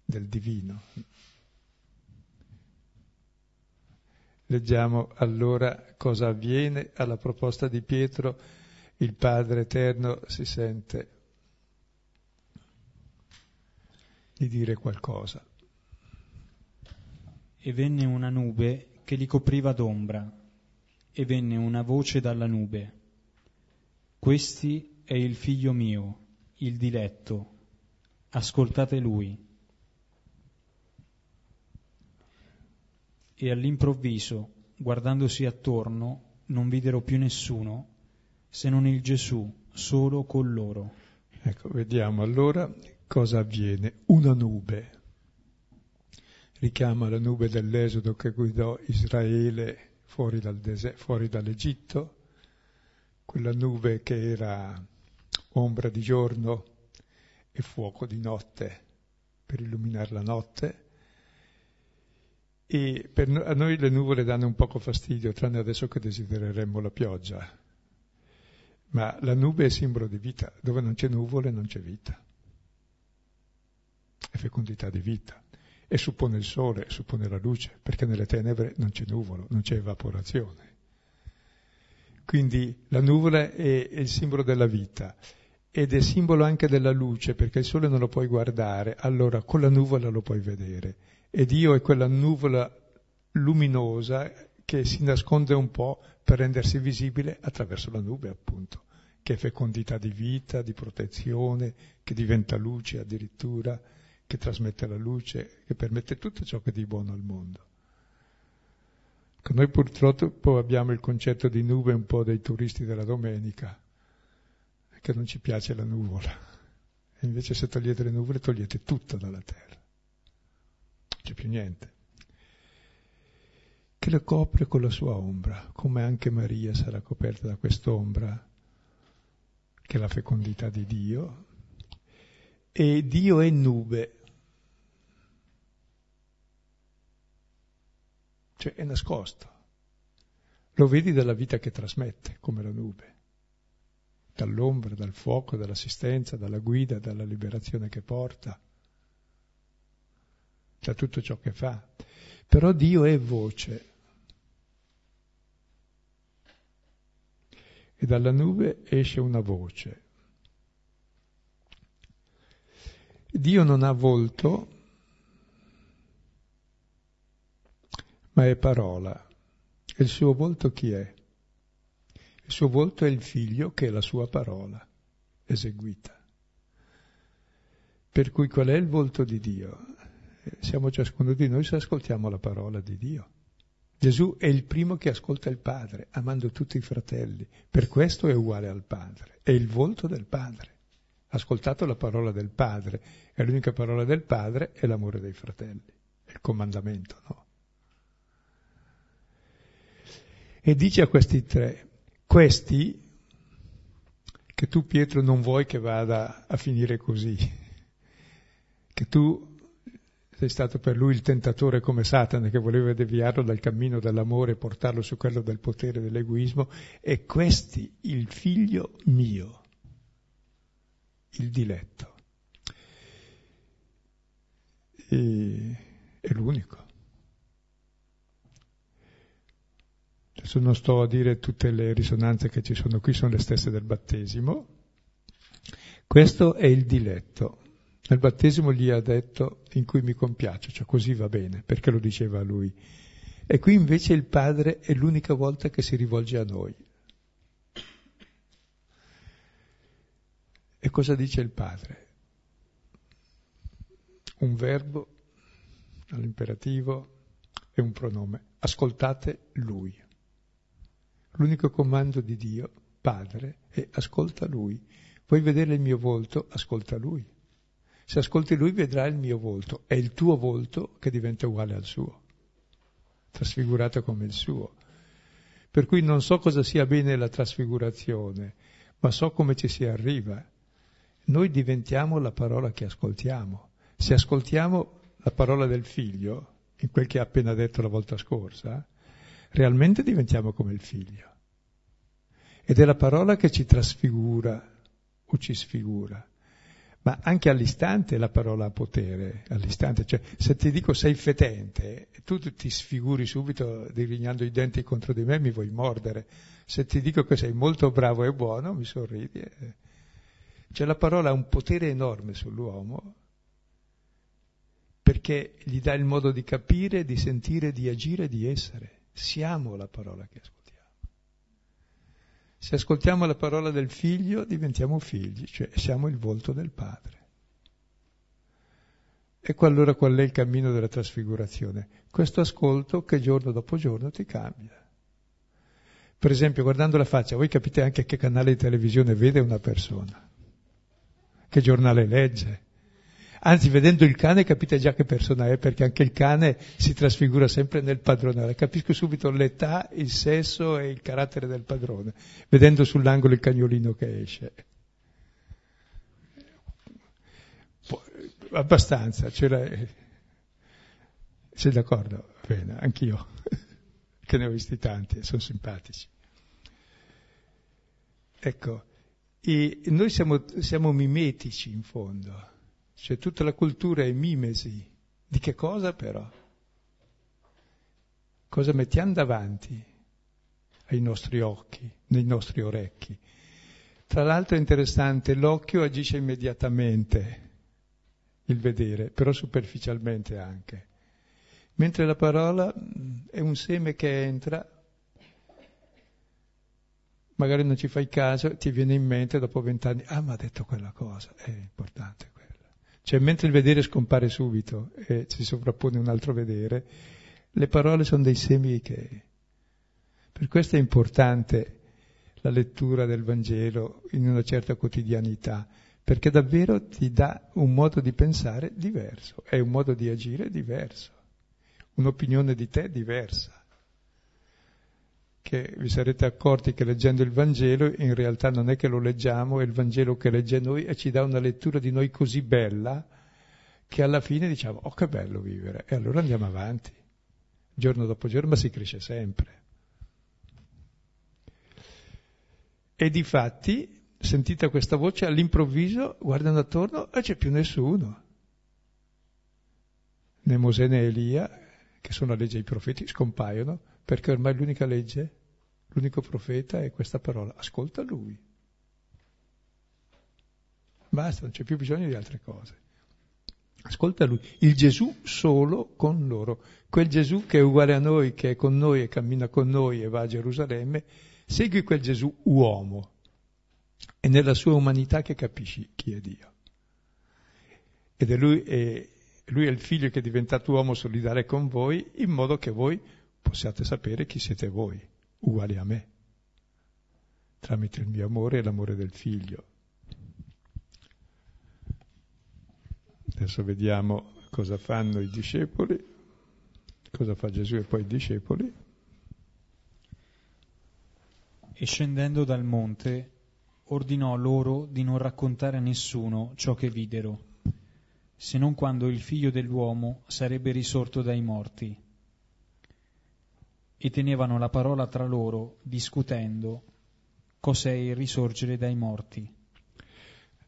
Speaker 1: del divino. Leggiamo allora cosa avviene alla proposta di Pietro, il Padre Eterno si sente di dire qualcosa.
Speaker 2: E venne una nube che li copriva d'ombra, e venne una voce dalla nube. Questi è il figlio mio, il diletto, ascoltate lui. e all'improvviso, guardandosi attorno, non videro più nessuno se non il Gesù solo con loro.
Speaker 1: Ecco, vediamo allora cosa avviene. Una nube richiama la nube dell'Esodo che guidò Israele fuori, dal dese- fuori dall'Egitto, quella nube che era ombra di giorno e fuoco di notte per illuminare la notte, e per a noi le nuvole danno un poco fastidio, tranne adesso che desidereremmo la pioggia. Ma la nube è simbolo di vita, dove non c'è nuvole non c'è vita. È fecondità di vita. E suppone il sole, suppone la luce, perché nelle tenebre non c'è nuvolo, non c'è evaporazione. Quindi la nuvola è, è il simbolo della vita ed è simbolo anche della luce, perché il sole non lo puoi guardare, allora con la nuvola lo puoi vedere e Dio è quella nuvola luminosa che si nasconde un po' per rendersi visibile attraverso la nube, appunto, che è fecondità di vita, di protezione, che diventa luce addirittura, che trasmette la luce, che permette tutto ciò che è di buono al mondo. Noi purtroppo abbiamo il concetto di nube un po' dei turisti della domenica, che non ci piace la nuvola. E invece se togliete le nuvole togliete tutto dalla terra c'è più niente. Che lo copre con la sua ombra, come anche Maria sarà coperta da quest'ombra, che è la fecondità di Dio. E Dio è nube, cioè è nascosto. Lo vedi dalla vita che trasmette, come la nube, dall'ombra, dal fuoco, dall'assistenza, dalla guida, dalla liberazione che porta da tutto ciò che fa. Però Dio è voce. E dalla nube esce una voce. Dio non ha volto, ma è parola. E il suo volto chi è? Il suo volto è il figlio che è la sua parola eseguita. Per cui qual è il volto di Dio? siamo ciascuno di noi se ascoltiamo la parola di Dio. Gesù è il primo che ascolta il Padre, amando tutti i fratelli. Per questo è uguale al Padre, è il volto del Padre. Ha ascoltato la parola del Padre e l'unica parola del Padre è l'amore dei fratelli, è il comandamento, no? E dice a questi tre, questi che tu Pietro non vuoi che vada a finire così, che tu sei stato per lui il tentatore come Satana che voleva deviarlo dal cammino dell'amore e portarlo su quello del potere e dell'egoismo, e questi il figlio mio, il diletto. E, è l'unico. Adesso non sto a dire tutte le risonanze che ci sono qui, sono le stesse del battesimo. Questo è il diletto. Nel battesimo gli ha detto in cui mi compiace, cioè così va bene, perché lo diceva lui. E qui invece il Padre è l'unica volta che si rivolge a noi. E cosa dice il Padre? Un verbo all'imperativo e un pronome. Ascoltate Lui. L'unico comando di Dio, Padre, è ascolta Lui. Vuoi vedere il mio volto? Ascolta Lui. Se ascolti Lui vedrai il mio volto. È il tuo volto che diventa uguale al suo, trasfigurato come il suo. Per cui non so cosa sia bene la trasfigurazione, ma so come ci si arriva. Noi diventiamo la parola che ascoltiamo. Se ascoltiamo la parola del figlio, in quel che ha appena detto la volta scorsa, realmente diventiamo come il figlio. Ed è la parola che ci trasfigura o ci sfigura. Ma anche all'istante la parola ha potere, all'istante. Cioè, se ti dico sei fetente, tu ti sfiguri subito dirignando i denti contro di me, mi vuoi mordere. Se ti dico che sei molto bravo e buono, mi sorridi. Cioè la parola ha un potere enorme sull'uomo perché gli dà il modo di capire, di sentire, di agire, di essere. Siamo la parola che ascoltiamo. Se ascoltiamo la parola del figlio diventiamo figli, cioè siamo il volto del padre. Ecco allora qual è il cammino della trasfigurazione. Questo ascolto che giorno dopo giorno ti cambia. Per esempio, guardando la faccia, voi capite anche che canale di televisione vede una persona, che giornale legge, Anzi, vedendo il cane capite già che persona è, perché anche il cane si trasfigura sempre nel padrone. Capisco subito l'età, il sesso e il carattere del padrone, vedendo sull'angolo il cagnolino che esce. Abbastanza, c'era... Sei d'accordo? Bene, anch'io, che ne ho visti tanti, sono simpatici. Ecco, noi siamo, siamo mimetici in fondo cioè tutta la cultura è mimesi. Di che cosa però? Cosa mettiamo davanti ai nostri occhi, nei nostri orecchi? Tra l'altro è interessante, l'occhio agisce immediatamente, il vedere, però superficialmente anche. Mentre la parola mm, è un seme che entra, magari non ci fai caso, ti viene in mente dopo vent'anni, ah ma ha detto quella cosa, è importante cioè, mentre il vedere scompare subito e si sovrappone un altro vedere, le parole sono dei semi che... Per questo è importante la lettura del Vangelo in una certa quotidianità, perché davvero ti dà un modo di pensare diverso, è un modo di agire diverso, un'opinione di te diversa che vi sarete accorti che leggendo il Vangelo in realtà non è che lo leggiamo, è il Vangelo che legge noi e ci dà una lettura di noi così bella che alla fine diciamo oh che bello vivere e allora andiamo avanti, giorno dopo giorno, ma si cresce sempre. E di fatti, sentita questa voce, all'improvviso guardano attorno e c'è più nessuno. Né Mosè né Elia, che sono la legge dei profeti, scompaiono perché ormai l'unica legge, l'unico profeta è questa parola, ascolta lui. Basta, non c'è più bisogno di altre cose. Ascolta lui, il Gesù solo con loro, quel Gesù che è uguale a noi, che è con noi e cammina con noi e va a Gerusalemme, segui quel Gesù uomo. È nella sua umanità che capisci chi è Dio. Ed è lui, è, lui è il figlio che è diventato uomo solidale con voi, in modo che voi possiate sapere chi siete voi, uguali a me, tramite il mio amore e l'amore del figlio. Adesso vediamo cosa fanno i discepoli, cosa fa Gesù e poi i discepoli.
Speaker 2: E scendendo dal monte, ordinò loro di non raccontare a nessuno ciò che videro, se non quando il figlio dell'uomo sarebbe risorto dai morti e tenevano la parola tra loro, discutendo cos'è il risorgere dai morti.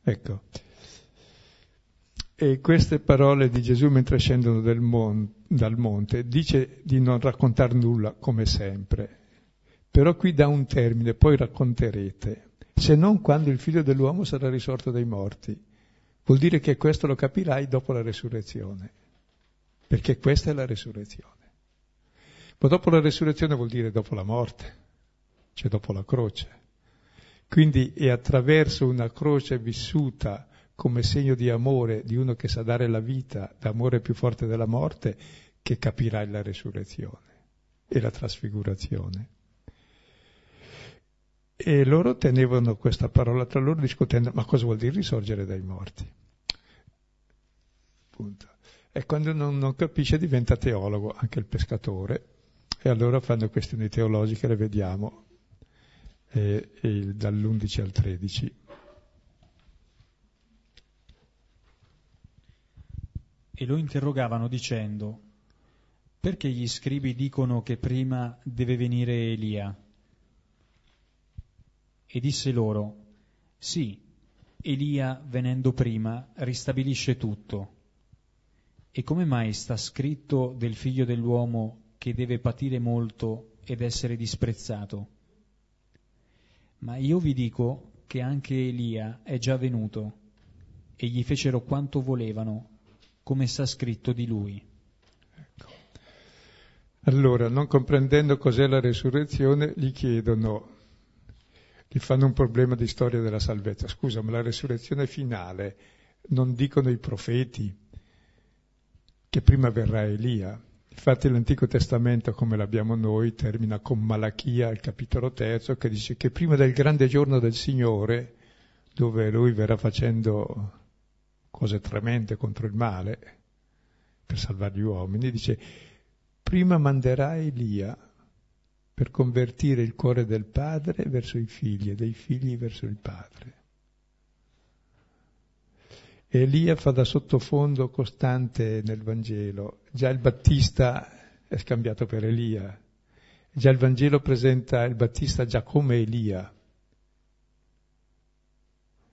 Speaker 1: Ecco, e queste parole di Gesù mentre scendono mon- dal monte dice di non raccontare nulla come sempre, Però qui dà un termine, poi racconterete, se non quando il figlio dell'uomo sarà risorto dai morti. Vuol dire che questo lo capirai dopo la resurrezione, perché questa è la resurrezione. Ma dopo la resurrezione vuol dire dopo la morte, cioè dopo la croce. Quindi è attraverso una croce vissuta come segno di amore di uno che sa dare la vita, d'amore più forte della morte, che capirai la resurrezione e la trasfigurazione. E loro tenevano questa parola tra loro discutendo, ma cosa vuol dire risorgere dai morti? Punto. E quando non, non capisce diventa teologo, anche il pescatore, e allora fanno questioni teologiche, le vediamo eh, eh, dall'11 al 13.
Speaker 2: E lo interrogavano dicendo, perché gli scribi dicono che prima deve venire Elia? E disse loro, sì, Elia venendo prima ristabilisce tutto. E come mai sta scritto del figlio dell'uomo che deve patire molto ed essere disprezzato? Ma io vi dico che anche Elia è già venuto e gli fecero quanto volevano, come sta scritto di lui. Ecco.
Speaker 1: Allora, non comprendendo cos'è la resurrezione, gli chiedono gli fanno un problema di storia della salvezza. Scusa, ma la resurrezione finale non dicono i profeti che prima verrà Elia. Infatti l'Antico Testamento, come l'abbiamo noi, termina con Malachia, il capitolo terzo, che dice che prima del grande giorno del Signore, dove lui verrà facendo cose tremende contro il male per salvare gli uomini, dice prima manderà Elia per convertire il cuore del padre verso i figli e dei figli verso il padre. Elia fa da sottofondo costante nel Vangelo. Già il Battista è scambiato per Elia. Già il Vangelo presenta il Battista già come Elia.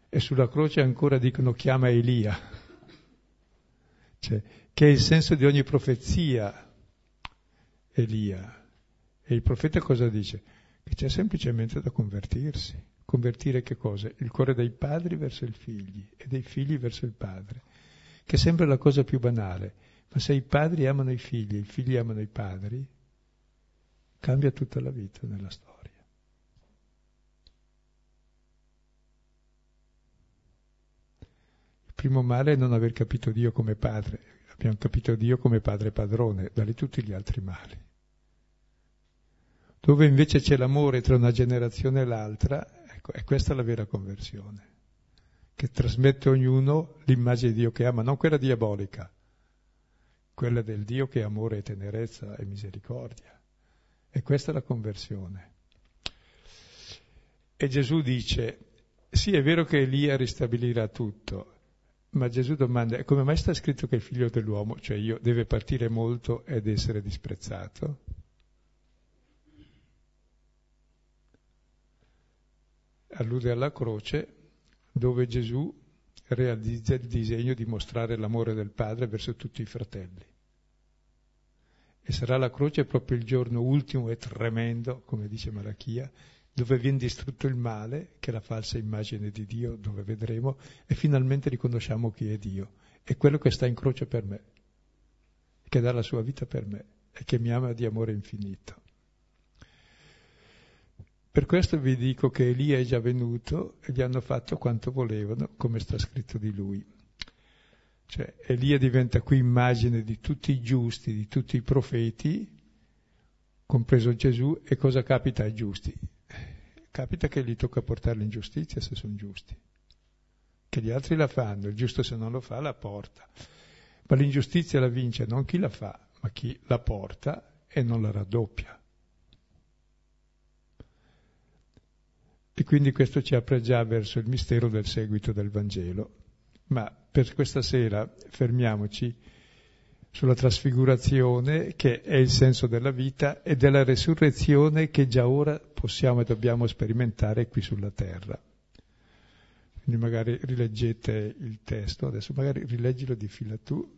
Speaker 1: E sulla croce ancora dicono chiama Elia. Cioè, che è il senso di ogni profezia, Elia. E il profeta cosa dice? Che c'è semplicemente da convertirsi. Convertire che cosa? Il cuore dei padri verso i figli e dei figli verso il padre, che sembra la cosa più banale, ma se i padri amano i figli e i figli amano i padri, cambia tutta la vita nella storia. Il primo male è non aver capito Dio come padre, abbiamo capito Dio come padre padrone, da lì tutti gli altri mali dove invece c'è l'amore tra una generazione e l'altra, ecco, è questa la vera conversione, che trasmette ognuno l'immagine di Dio che ama, non quella diabolica, quella del Dio che è amore e tenerezza e misericordia. E questa è la conversione. E Gesù dice, sì è vero che Elia ristabilirà tutto, ma Gesù domanda, come mai sta scritto che il figlio dell'uomo, cioè io, deve partire molto ed essere disprezzato? Allude alla croce dove Gesù realizza il disegno di mostrare l'amore del Padre verso tutti i fratelli. E sarà la croce proprio il giorno ultimo e tremendo, come dice Malachia, dove viene distrutto il male, che è la falsa immagine di Dio, dove vedremo, e finalmente riconosciamo chi è Dio. È quello che sta in croce per me, che dà la sua vita per me e che mi ama di amore infinito. Per questo vi dico che Elia è già venuto e gli hanno fatto quanto volevano, come sta scritto di lui. Cioè, Elia diventa qui immagine di tutti i giusti, di tutti i profeti, compreso Gesù, e cosa capita ai giusti? Capita che gli tocca portare l'ingiustizia se sono giusti, che gli altri la fanno, il giusto se non lo fa la porta. Ma l'ingiustizia la vince non chi la fa, ma chi la porta e non la raddoppia. E quindi questo ci apre già verso il mistero del seguito del Vangelo. Ma per questa sera fermiamoci sulla trasfigurazione che è il senso della vita e della resurrezione che già ora possiamo e dobbiamo sperimentare qui sulla terra. Quindi magari rileggete il testo, adesso magari rileggilo di fila tu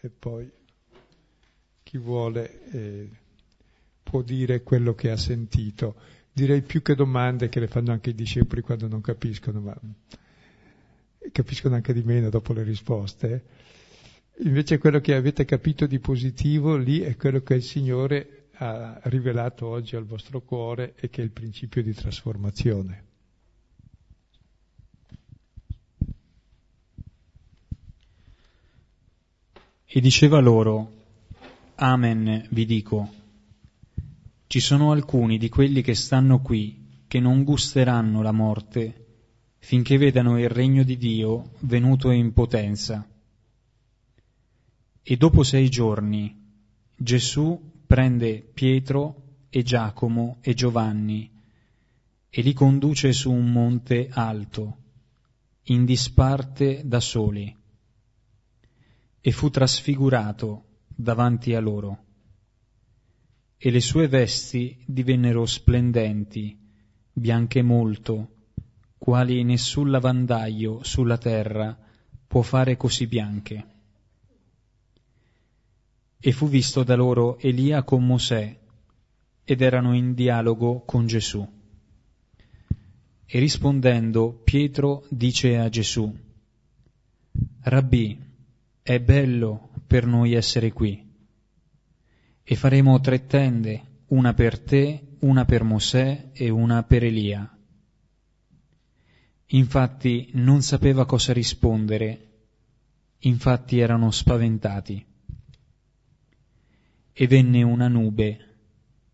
Speaker 1: e poi chi vuole eh, può dire quello che ha sentito. Direi più che domande che le fanno anche i discepoli quando non capiscono, ma capiscono anche di meno dopo le risposte. Invece quello che avete capito di positivo lì è quello che il Signore ha rivelato oggi al vostro cuore e che è il principio di trasformazione.
Speaker 2: E diceva loro, Amen vi dico, ci sono alcuni di quelli che stanno qui che non gusteranno la morte finché vedano il regno di Dio venuto in potenza. E dopo sei giorni Gesù prende Pietro e Giacomo e Giovanni e li conduce su un monte alto, in disparte da soli e fu trasfigurato davanti a loro. E le sue vesti divennero splendenti, bianche molto, quali nessun lavandaio sulla terra può fare così bianche. E fu visto da loro Elia con Mosè, ed erano in dialogo con Gesù. E rispondendo, Pietro dice a Gesù, Rabbì, è bello per noi essere qui. E faremo tre tende, una per te, una per Mosè e una per Elia. Infatti non sapeva cosa rispondere, infatti erano spaventati. E venne una nube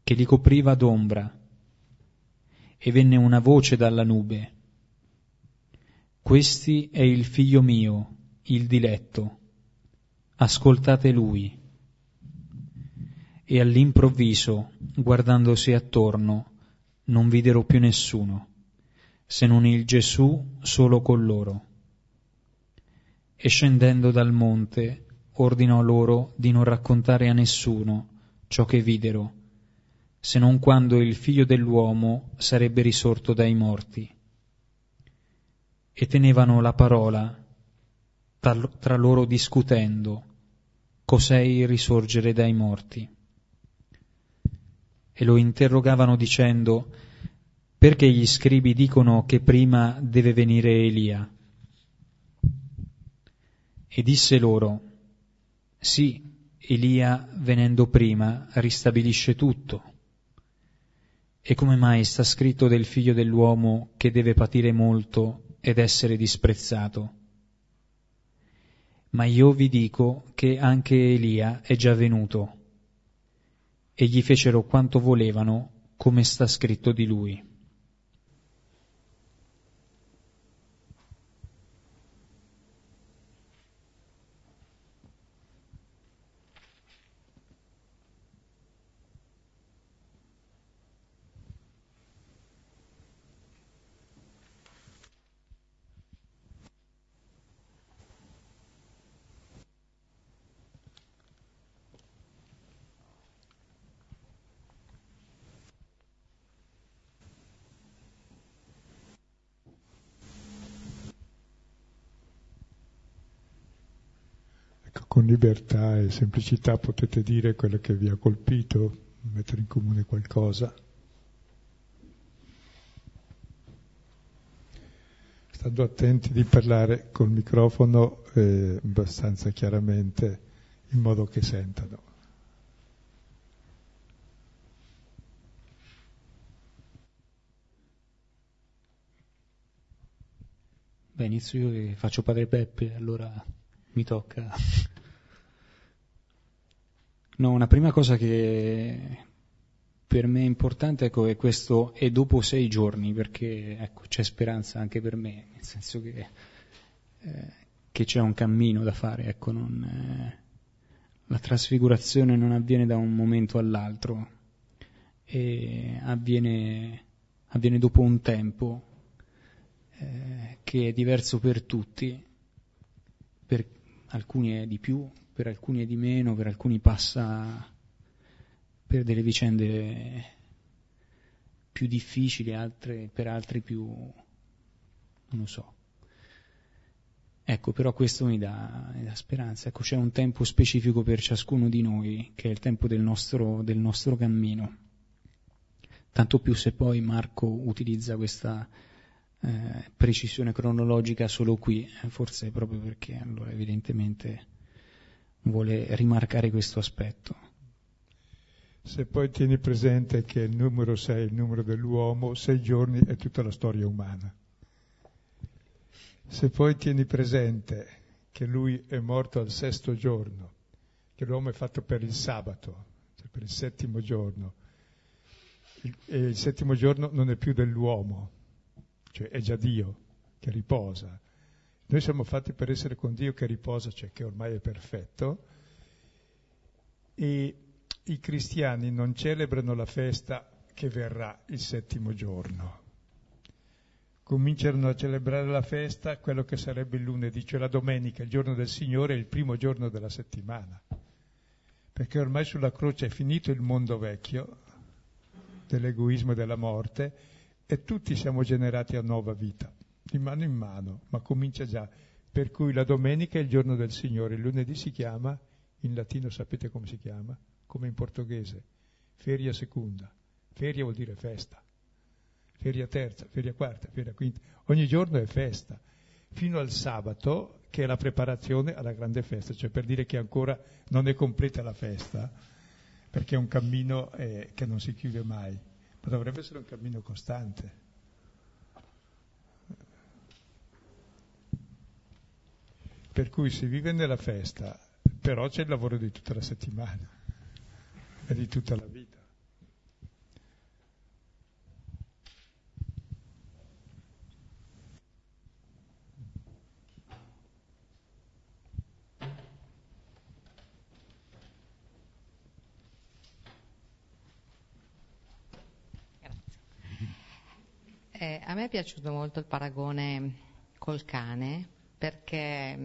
Speaker 2: che li copriva d'ombra, e venne una voce dalla nube. Questi è il figlio mio, il diletto ascoltate lui. E all'improvviso, guardandosi attorno, non videro più nessuno, se non il Gesù solo con loro. E scendendo dal monte, ordinò loro di non raccontare a nessuno ciò che videro, se non quando il figlio dell'uomo sarebbe risorto dai morti. E tenevano la parola tra loro discutendo cos'è il risorgere dai morti. E lo interrogavano dicendo perché gli scribi dicono che prima deve venire Elia. E disse loro, sì, Elia venendo prima ristabilisce tutto. E come mai sta scritto del figlio dell'uomo che deve patire molto ed essere disprezzato? ma io vi dico che anche Elia è già venuto e gli fecero quanto volevano come sta scritto di lui.
Speaker 1: con libertà e semplicità potete dire quello che vi ha colpito, mettere in comune qualcosa. Stando attenti di parlare col microfono eh, abbastanza chiaramente, in modo che sentano.
Speaker 2: Beh, inizio io che faccio padre Peppe, allora mi tocca. No, una prima cosa che per me è importante ecco, è questo e dopo sei giorni, perché ecco, c'è speranza anche per me, nel senso che, eh, che c'è un cammino da fare, ecco, non, eh, la trasfigurazione non avviene da un momento all'altro, avviene, avviene dopo un tempo eh, che è diverso per tutti, per alcuni è di più, per alcuni è di meno, per alcuni passa per delle vicende più difficili, altre, per altri più, non lo so. Ecco, però questo mi dà, mi dà, speranza. Ecco, c'è un tempo specifico per ciascuno di noi, che è il tempo del nostro, del nostro cammino. tanto più se poi Marco utilizza questa eh, precisione cronologica solo qui, eh, forse proprio perché allora evidentemente vuole rimarcare questo aspetto.
Speaker 1: Se poi tieni presente che il numero 6 è il numero dell'uomo, sei giorni è tutta la storia umana. Se poi tieni presente che lui è morto al sesto giorno, che l'uomo è fatto per il sabato, cioè per il settimo giorno, e il settimo giorno non è più dell'uomo, cioè è già Dio che riposa. Noi siamo fatti per essere con Dio che riposa, cioè che ormai è perfetto, e i cristiani non celebrano la festa che verrà il settimo giorno. Cominciano a celebrare la festa quello che sarebbe il lunedì, cioè la domenica, il giorno del Signore, il primo giorno della settimana. Perché ormai sulla croce è finito il mondo vecchio dell'egoismo e della morte e tutti siamo generati a nuova vita, di mano in mano, ma comincia già. Per cui la domenica è il giorno del Signore, il lunedì si chiama, in latino sapete come si chiama? come in portoghese, feria seconda. Feria vuol dire festa. Feria terza, feria quarta, feria quinta. Ogni giorno è festa, fino al sabato che è la preparazione alla grande festa, cioè per dire che ancora non è completa la festa, perché è un cammino eh, che non si chiude mai, ma dovrebbe essere un cammino costante. Per cui si vive nella festa, però c'è il lavoro di tutta la settimana e di tutta la vita.
Speaker 4: Eh, a me è piaciuto molto il paragone col cane perché,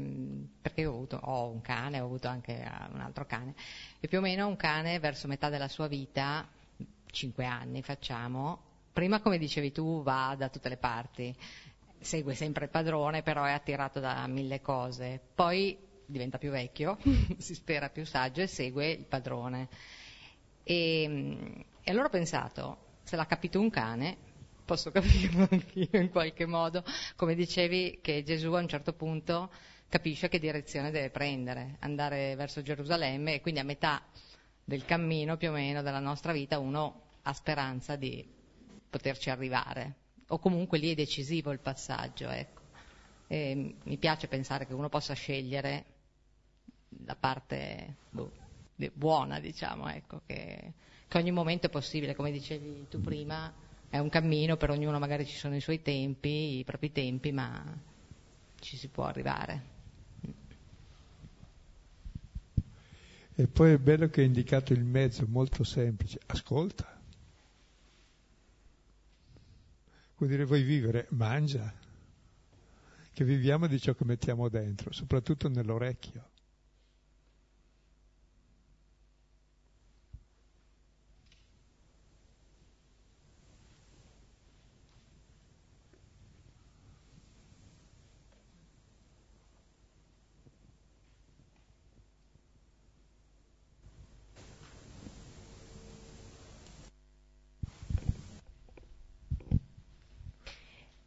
Speaker 4: perché ho, avuto, ho un cane, ho avuto anche uh, un altro cane, e più o meno un cane verso metà della sua vita, cinque anni facciamo, prima come dicevi tu va da tutte le parti, segue sempre il padrone, però è attirato da mille cose, poi diventa più vecchio, si spera più saggio e segue il padrone. E, e allora ho pensato, se l'ha capito un cane, posso capirlo anch'io in qualche modo, come dicevi che Gesù a un certo punto capisce che direzione deve prendere, andare verso Gerusalemme e quindi a metà del cammino più o meno della nostra vita uno ha speranza di poterci arrivare o comunque lì è decisivo il passaggio. Ecco. mi piace pensare che uno possa scegliere la parte boh, buona, diciamo, ecco, che, che ogni momento è possibile, come dicevi tu prima è un cammino, per ognuno magari ci sono i suoi tempi, i propri tempi, ma ci si può arrivare.
Speaker 1: E poi è bello che hai indicato il mezzo molto semplice, ascolta. Vuol dire vuoi vivere, mangia, che viviamo di ciò che mettiamo dentro, soprattutto nell'orecchio.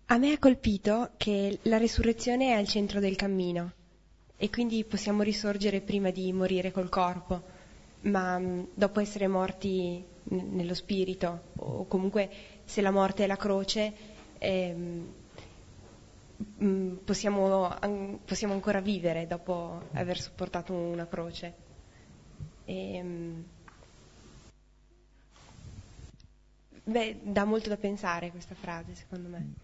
Speaker 5: A me ha colpito che la resurrezione è al centro del cammino e quindi possiamo risorgere prima di morire col corpo, ma mm, dopo essere morti nello spirito o comunque se la morte è la croce ehm, mm, possiamo, possiamo, ancora vivere dopo aver sopportato una croce. Ehm, beh, dà molto da pensare questa frase, secondo me.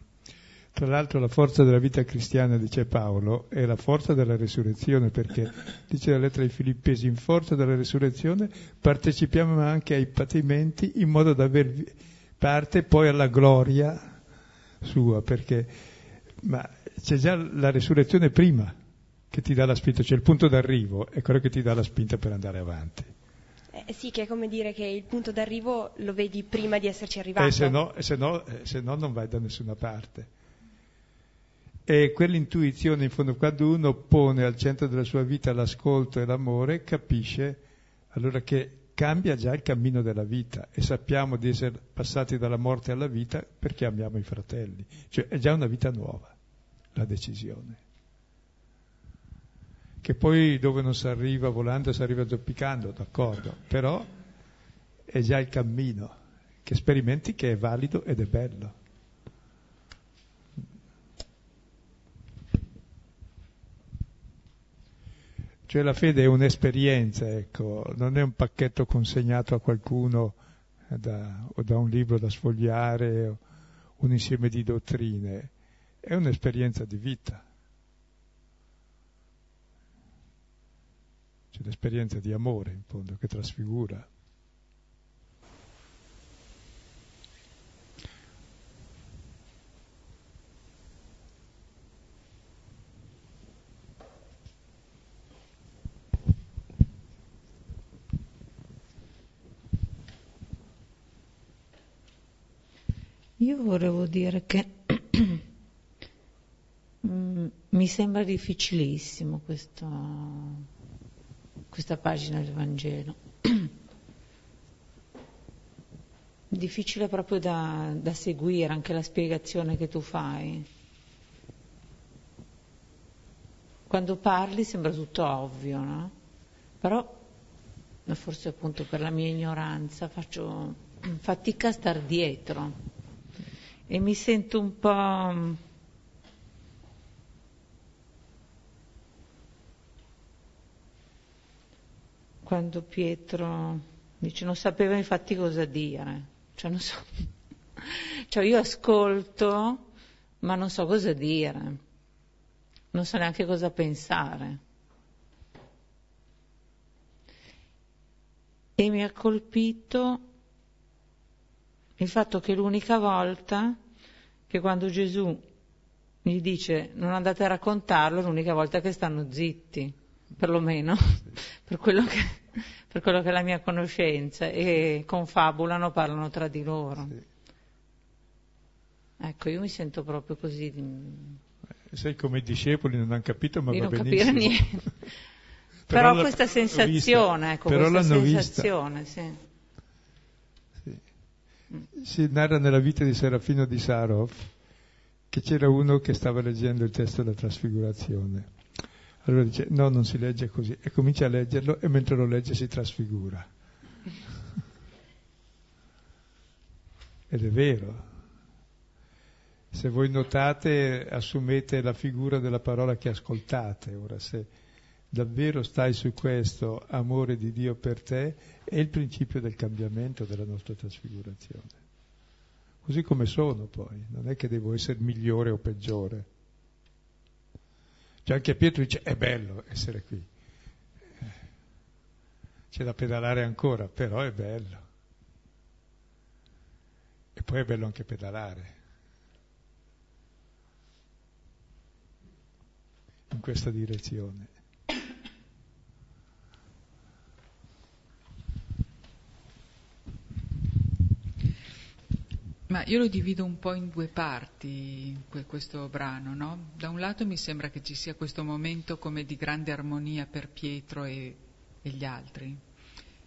Speaker 1: Tra l'altro la forza della vita cristiana, dice Paolo, è la forza della resurrezione, perché dice la lettera ai Filippesi, in forza della resurrezione partecipiamo anche ai patimenti in modo da aver parte poi alla gloria sua, perché ma c'è già la resurrezione prima che ti dà la spinta, cioè il punto d'arrivo è quello che ti dà la spinta per andare avanti.
Speaker 5: Eh, sì, che è come dire che il punto d'arrivo lo vedi prima di esserci arrivato.
Speaker 1: E se no, se no, eh, se no non vai da nessuna parte. E quell'intuizione, in fondo, quando uno pone al centro della sua vita l'ascolto e l'amore, capisce allora che cambia già il cammino della vita e sappiamo di essere passati dalla morte alla vita perché amiamo i fratelli. Cioè è già una vita nuova la decisione. Che poi dove non si arriva volando si arriva zoppicando, d'accordo, però è già il cammino che sperimenti che è valido ed è bello. Cioè la fede è un'esperienza, ecco, non è un pacchetto consegnato a qualcuno da, o da un libro da sfogliare o un insieme di dottrine, è un'esperienza di vita. C'è l'esperienza di amore, in fondo, che trasfigura.
Speaker 6: Io volevo dire che mm, mi sembra difficilissimo questo, questa pagina del Vangelo. Difficile proprio da, da seguire anche la spiegazione che tu fai. Quando parli sembra tutto ovvio, no? Però forse appunto per la mia ignoranza faccio fatica a star dietro e mi sento un po'... Mm, quando Pietro dice non sapeva infatti cosa dire, cioè so, cioè io ascolto ma non so cosa dire, non so neanche cosa pensare. E mi ha colpito il fatto che l'unica volta che quando Gesù gli dice non andate a raccontarlo, l'unica volta che stanno zitti, perlomeno, per quello che, per quello che è la mia conoscenza, e confabulano, parlano tra di loro. Sì. Ecco, io mi sento proprio così.
Speaker 1: Sei come i discepoli, non hanno capito, ma
Speaker 6: di
Speaker 1: va
Speaker 6: non
Speaker 1: benissimo.
Speaker 6: capire niente. però, però questa sensazione, ecco,
Speaker 1: però
Speaker 6: questa sensazione,
Speaker 1: vista.
Speaker 6: sì
Speaker 1: si narra nella vita di Serafino di Sarov che c'era uno che stava leggendo il testo della trasfigurazione. Allora dice, no, non si legge così, e comincia a leggerlo e mentre lo legge si trasfigura. Ed è vero. Se voi notate, assumete la figura della parola che ascoltate. Ora, se davvero stai su questo amore di Dio per te, è il principio del cambiamento della nostra trasfigurazione. Così come sono poi, non è che devo essere migliore o peggiore. Cioè anche Pietro dice è bello essere qui, c'è da pedalare ancora, però è bello. E poi è bello anche pedalare. In questa direzione.
Speaker 7: Ma io lo divido un po' in due parti, questo brano, no? Da un lato mi sembra che ci sia questo momento come di grande armonia per Pietro e, e gli altri,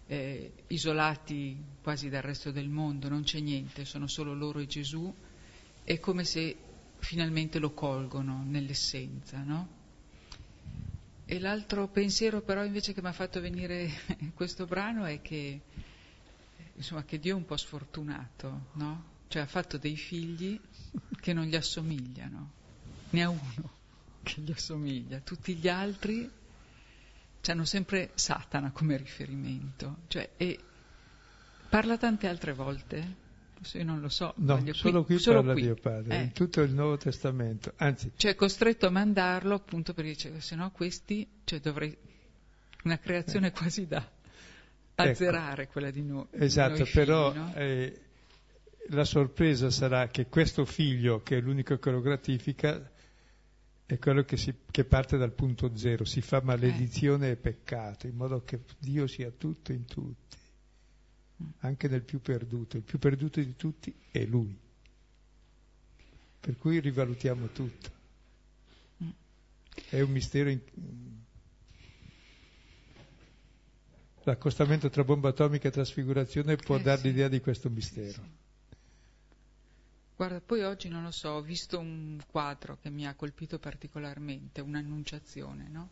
Speaker 7: eh, isolati quasi dal resto del mondo, non c'è niente, sono solo loro e Gesù, è come se finalmente lo colgono nell'essenza, no? E l'altro pensiero però invece che mi ha fatto venire questo brano è che, insomma, che Dio è un po' sfortunato, no? Cioè ha fatto dei figli che non gli assomigliano, ne ha uno che gli assomiglia, tutti gli altri hanno sempre Satana come riferimento, cioè, e parla tante altre volte, io non lo so.
Speaker 1: No, solo qui,
Speaker 7: solo
Speaker 1: parla
Speaker 7: qui.
Speaker 1: Dio Padre,
Speaker 7: eh.
Speaker 1: in tutto il Nuovo Testamento, anzi...
Speaker 7: Cioè costretto a mandarlo appunto per dire, se no questi, cioè dovrei, una creazione eh. quasi da azzerare ecco. quella di noi.
Speaker 1: Esatto,
Speaker 7: noi
Speaker 1: però
Speaker 7: figli, no?
Speaker 1: eh, la sorpresa sarà che questo figlio, che è l'unico che lo gratifica, è quello che, si, che parte dal punto zero, si fa maledizione eh. e peccato, in modo che Dio sia tutto in tutti, anche nel più perduto. Il più perduto di tutti è Lui. Per cui rivalutiamo tutto. È un mistero in... l'accostamento tra bomba atomica e trasfigurazione può
Speaker 7: Eh,
Speaker 1: dare
Speaker 7: sì.
Speaker 1: l'idea di questo mistero.
Speaker 7: Guarda, poi oggi non lo so, ho visto un quadro che mi ha colpito particolarmente, un'annunciazione, no?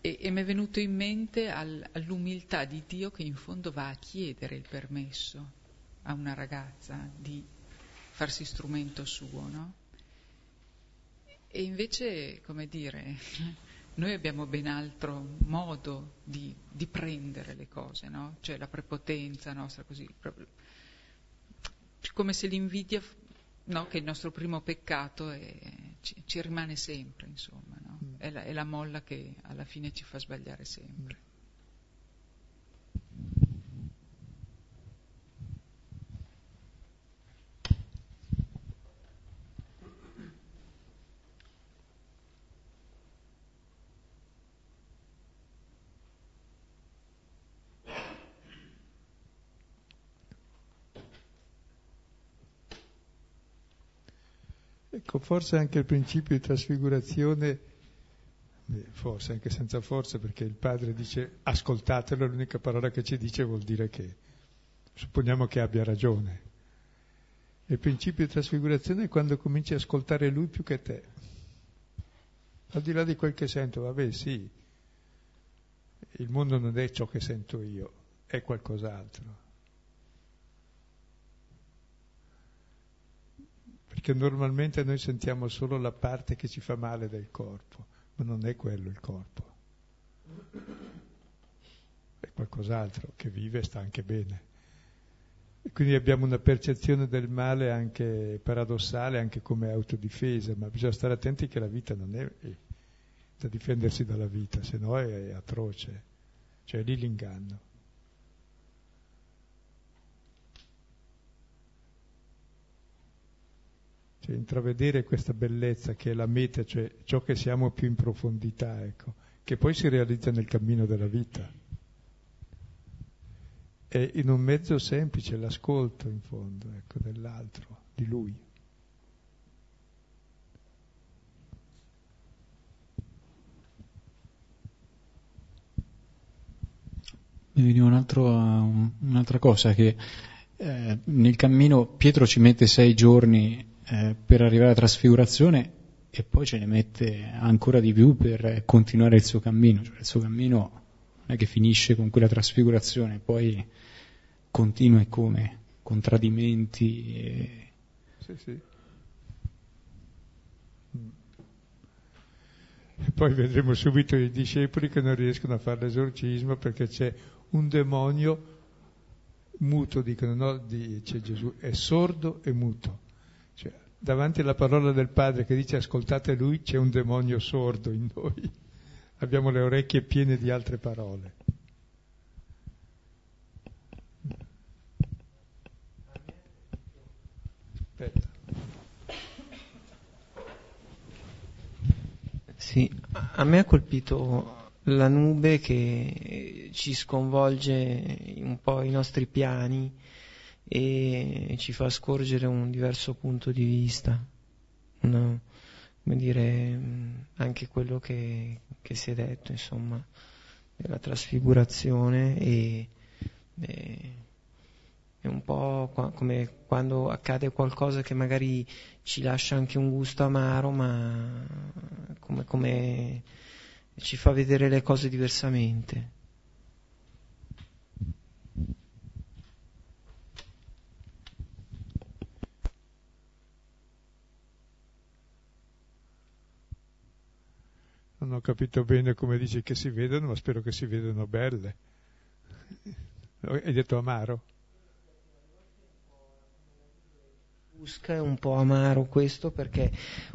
Speaker 7: E, e mi è venuto in mente al- all'umiltà di Dio che in fondo va a chiedere il permesso a una ragazza di farsi strumento suo, no? E invece, come dire, noi abbiamo ben altro modo di, di prendere le cose, no? Cioè la prepotenza nostra, così, proprio come se l'invidia, no, che è il nostro primo peccato, è- ci, ci rimane sempre, insomma, no? è, la, è la molla che alla fine ci fa sbagliare sempre.
Speaker 1: Ecco, forse anche il principio di trasfigurazione, forse anche senza forse, perché il padre dice ascoltatelo, l'unica parola che ci dice vuol dire che supponiamo che abbia ragione. Il principio di trasfigurazione è quando cominci a ascoltare lui più che te. Al di là di quel che sento, vabbè sì, il mondo non è ciò che sento io, è qualcos'altro. Perché normalmente noi sentiamo solo la parte che ci fa male del corpo, ma non è quello il corpo. È qualcos'altro che vive e sta anche bene. E quindi abbiamo una percezione del male anche paradossale, anche come autodifesa, ma bisogna stare attenti che la vita non è da difendersi dalla vita, se no è atroce. Cioè lì l'inganno. Cioè, intravedere questa bellezza che è la meta, cioè ciò che siamo più in profondità, ecco, che poi si realizza nel cammino della vita. È in un mezzo semplice l'ascolto, in fondo, ecco, dell'altro, di lui.
Speaker 2: Mi veniva un un'altra cosa che eh, nel cammino Pietro ci mette sei giorni eh, per arrivare alla trasfigurazione e poi ce ne mette ancora di più per continuare il suo cammino. Cioè, il suo cammino non è che finisce con quella trasfigurazione, poi continua e come? Con tradimenti. E...
Speaker 1: Sì, sì. E poi vedremo subito i discepoli che non riescono a fare l'esorcismo perché c'è un demonio muto, dicono, no? C'è Gesù, è sordo e muto. Davanti alla parola del Padre che dice ascoltate lui, c'è un demonio sordo in noi. Abbiamo le orecchie piene di altre parole. Aspetta.
Speaker 8: Sì, a me ha colpito la nube che ci sconvolge un po' i nostri piani e ci fa scorgere un diverso punto di vista, Una- come dire, mh, anche quello che, che si è detto, insomma, della trasfigurazione e, e- è un po' qua- come quando accade qualcosa che magari ci lascia anche un gusto amaro, ma come, come ci fa vedere le cose diversamente.
Speaker 1: Non ho capito bene come dici che si vedono, ma spero che si vedano belle. Hai detto amaro?
Speaker 8: Busca è un po' amaro questo perché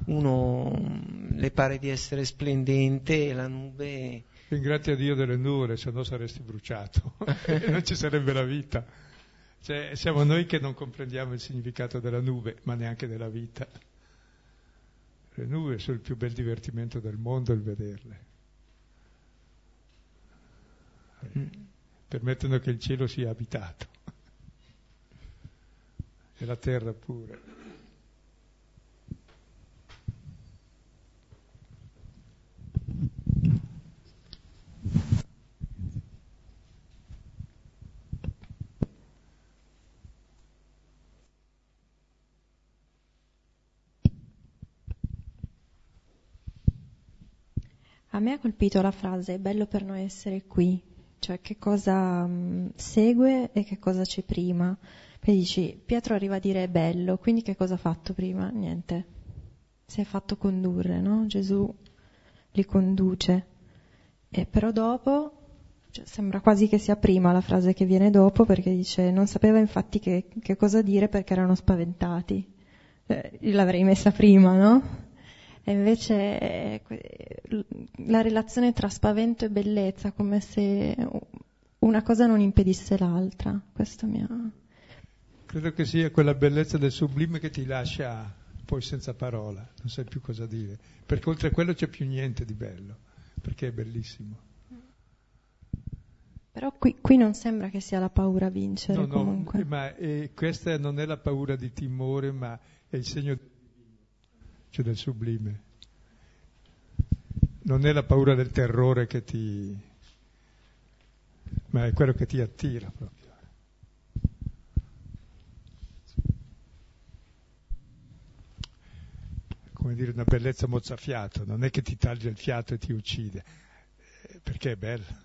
Speaker 8: uno mh, le pare di essere splendente e la nube
Speaker 1: Ringrazia Dio delle nuvole, se no saresti bruciato non ci sarebbe la vita. Cioè, siamo noi che non comprendiamo il significato della nube, ma neanche della vita. Le nube sono il più bel divertimento del mondo il vederle. Permettono che il cielo sia abitato. E la terra pure.
Speaker 9: A me ha colpito la frase è bello per noi essere qui, cioè che cosa mh, segue e che cosa c'è prima. Poi dici, Pietro arriva a dire è bello, quindi che cosa ha fatto prima? Niente, si è fatto condurre, no? Gesù li conduce. E però dopo, cioè, sembra quasi che sia prima la frase che viene dopo, perché dice non sapeva infatti che, che cosa dire perché erano spaventati. Eh, l'avrei messa prima, no? E invece eh, la relazione tra spavento e bellezza, come se una cosa non impedisse l'altra. Questo mi ha...
Speaker 1: Credo che sia quella bellezza del sublime che ti lascia poi senza parola, non sai più cosa dire, perché oltre a quello c'è più niente di bello, perché è bellissimo.
Speaker 9: Però qui, qui non sembra che sia la paura a vincere
Speaker 1: no,
Speaker 9: comunque.
Speaker 1: No, ma eh, questa non è la paura di timore, ma è il segno cioè del sublime. Non è la paura del terrore che ti... ma è quello che ti attira proprio. Come dire, una bellezza mozzafiato, non è che ti taglia il fiato e ti uccide, eh, perché è bella.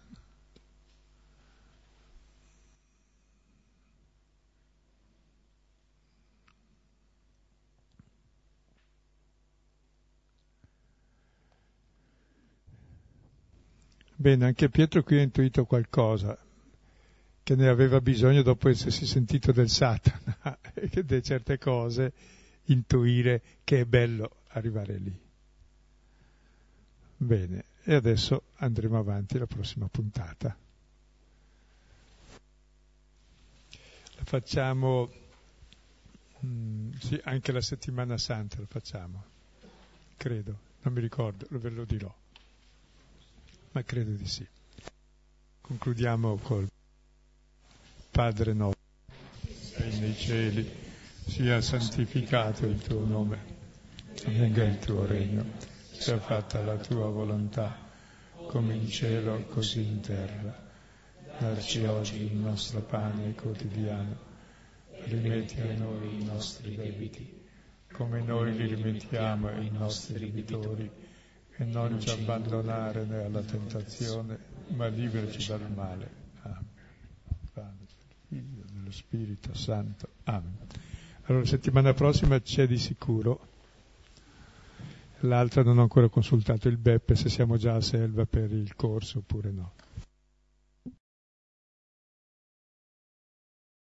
Speaker 1: Bene, anche Pietro qui ha intuito qualcosa, che ne aveva bisogno dopo essersi sentito del Satana, e di certe cose intuire che è bello arrivare lì. Bene, e adesso andremo avanti alla prossima puntata. La facciamo, mm, sì, anche la settimana santa la facciamo, credo, non mi ricordo, ve lo dirò ma credo di sì. Concludiamo col Padre nostro, sei nei cieli, sia santificato il tuo nome, venga il tuo regno, sia fatta la tua volontà, come in cielo così in terra. Darci oggi il nostro pane quotidiano, rimetti a noi i nostri debiti, come noi li rimettiamo ai nostri debitori e non ci abbandonare alla tentazione, ma liberaci dal male. Amen. Padre, Figlio, dello Spirito Santo. Amen. Allora, settimana prossima c'è di sicuro. L'altra non ho ancora consultato il Beppe se siamo già a Selva per il corso oppure no.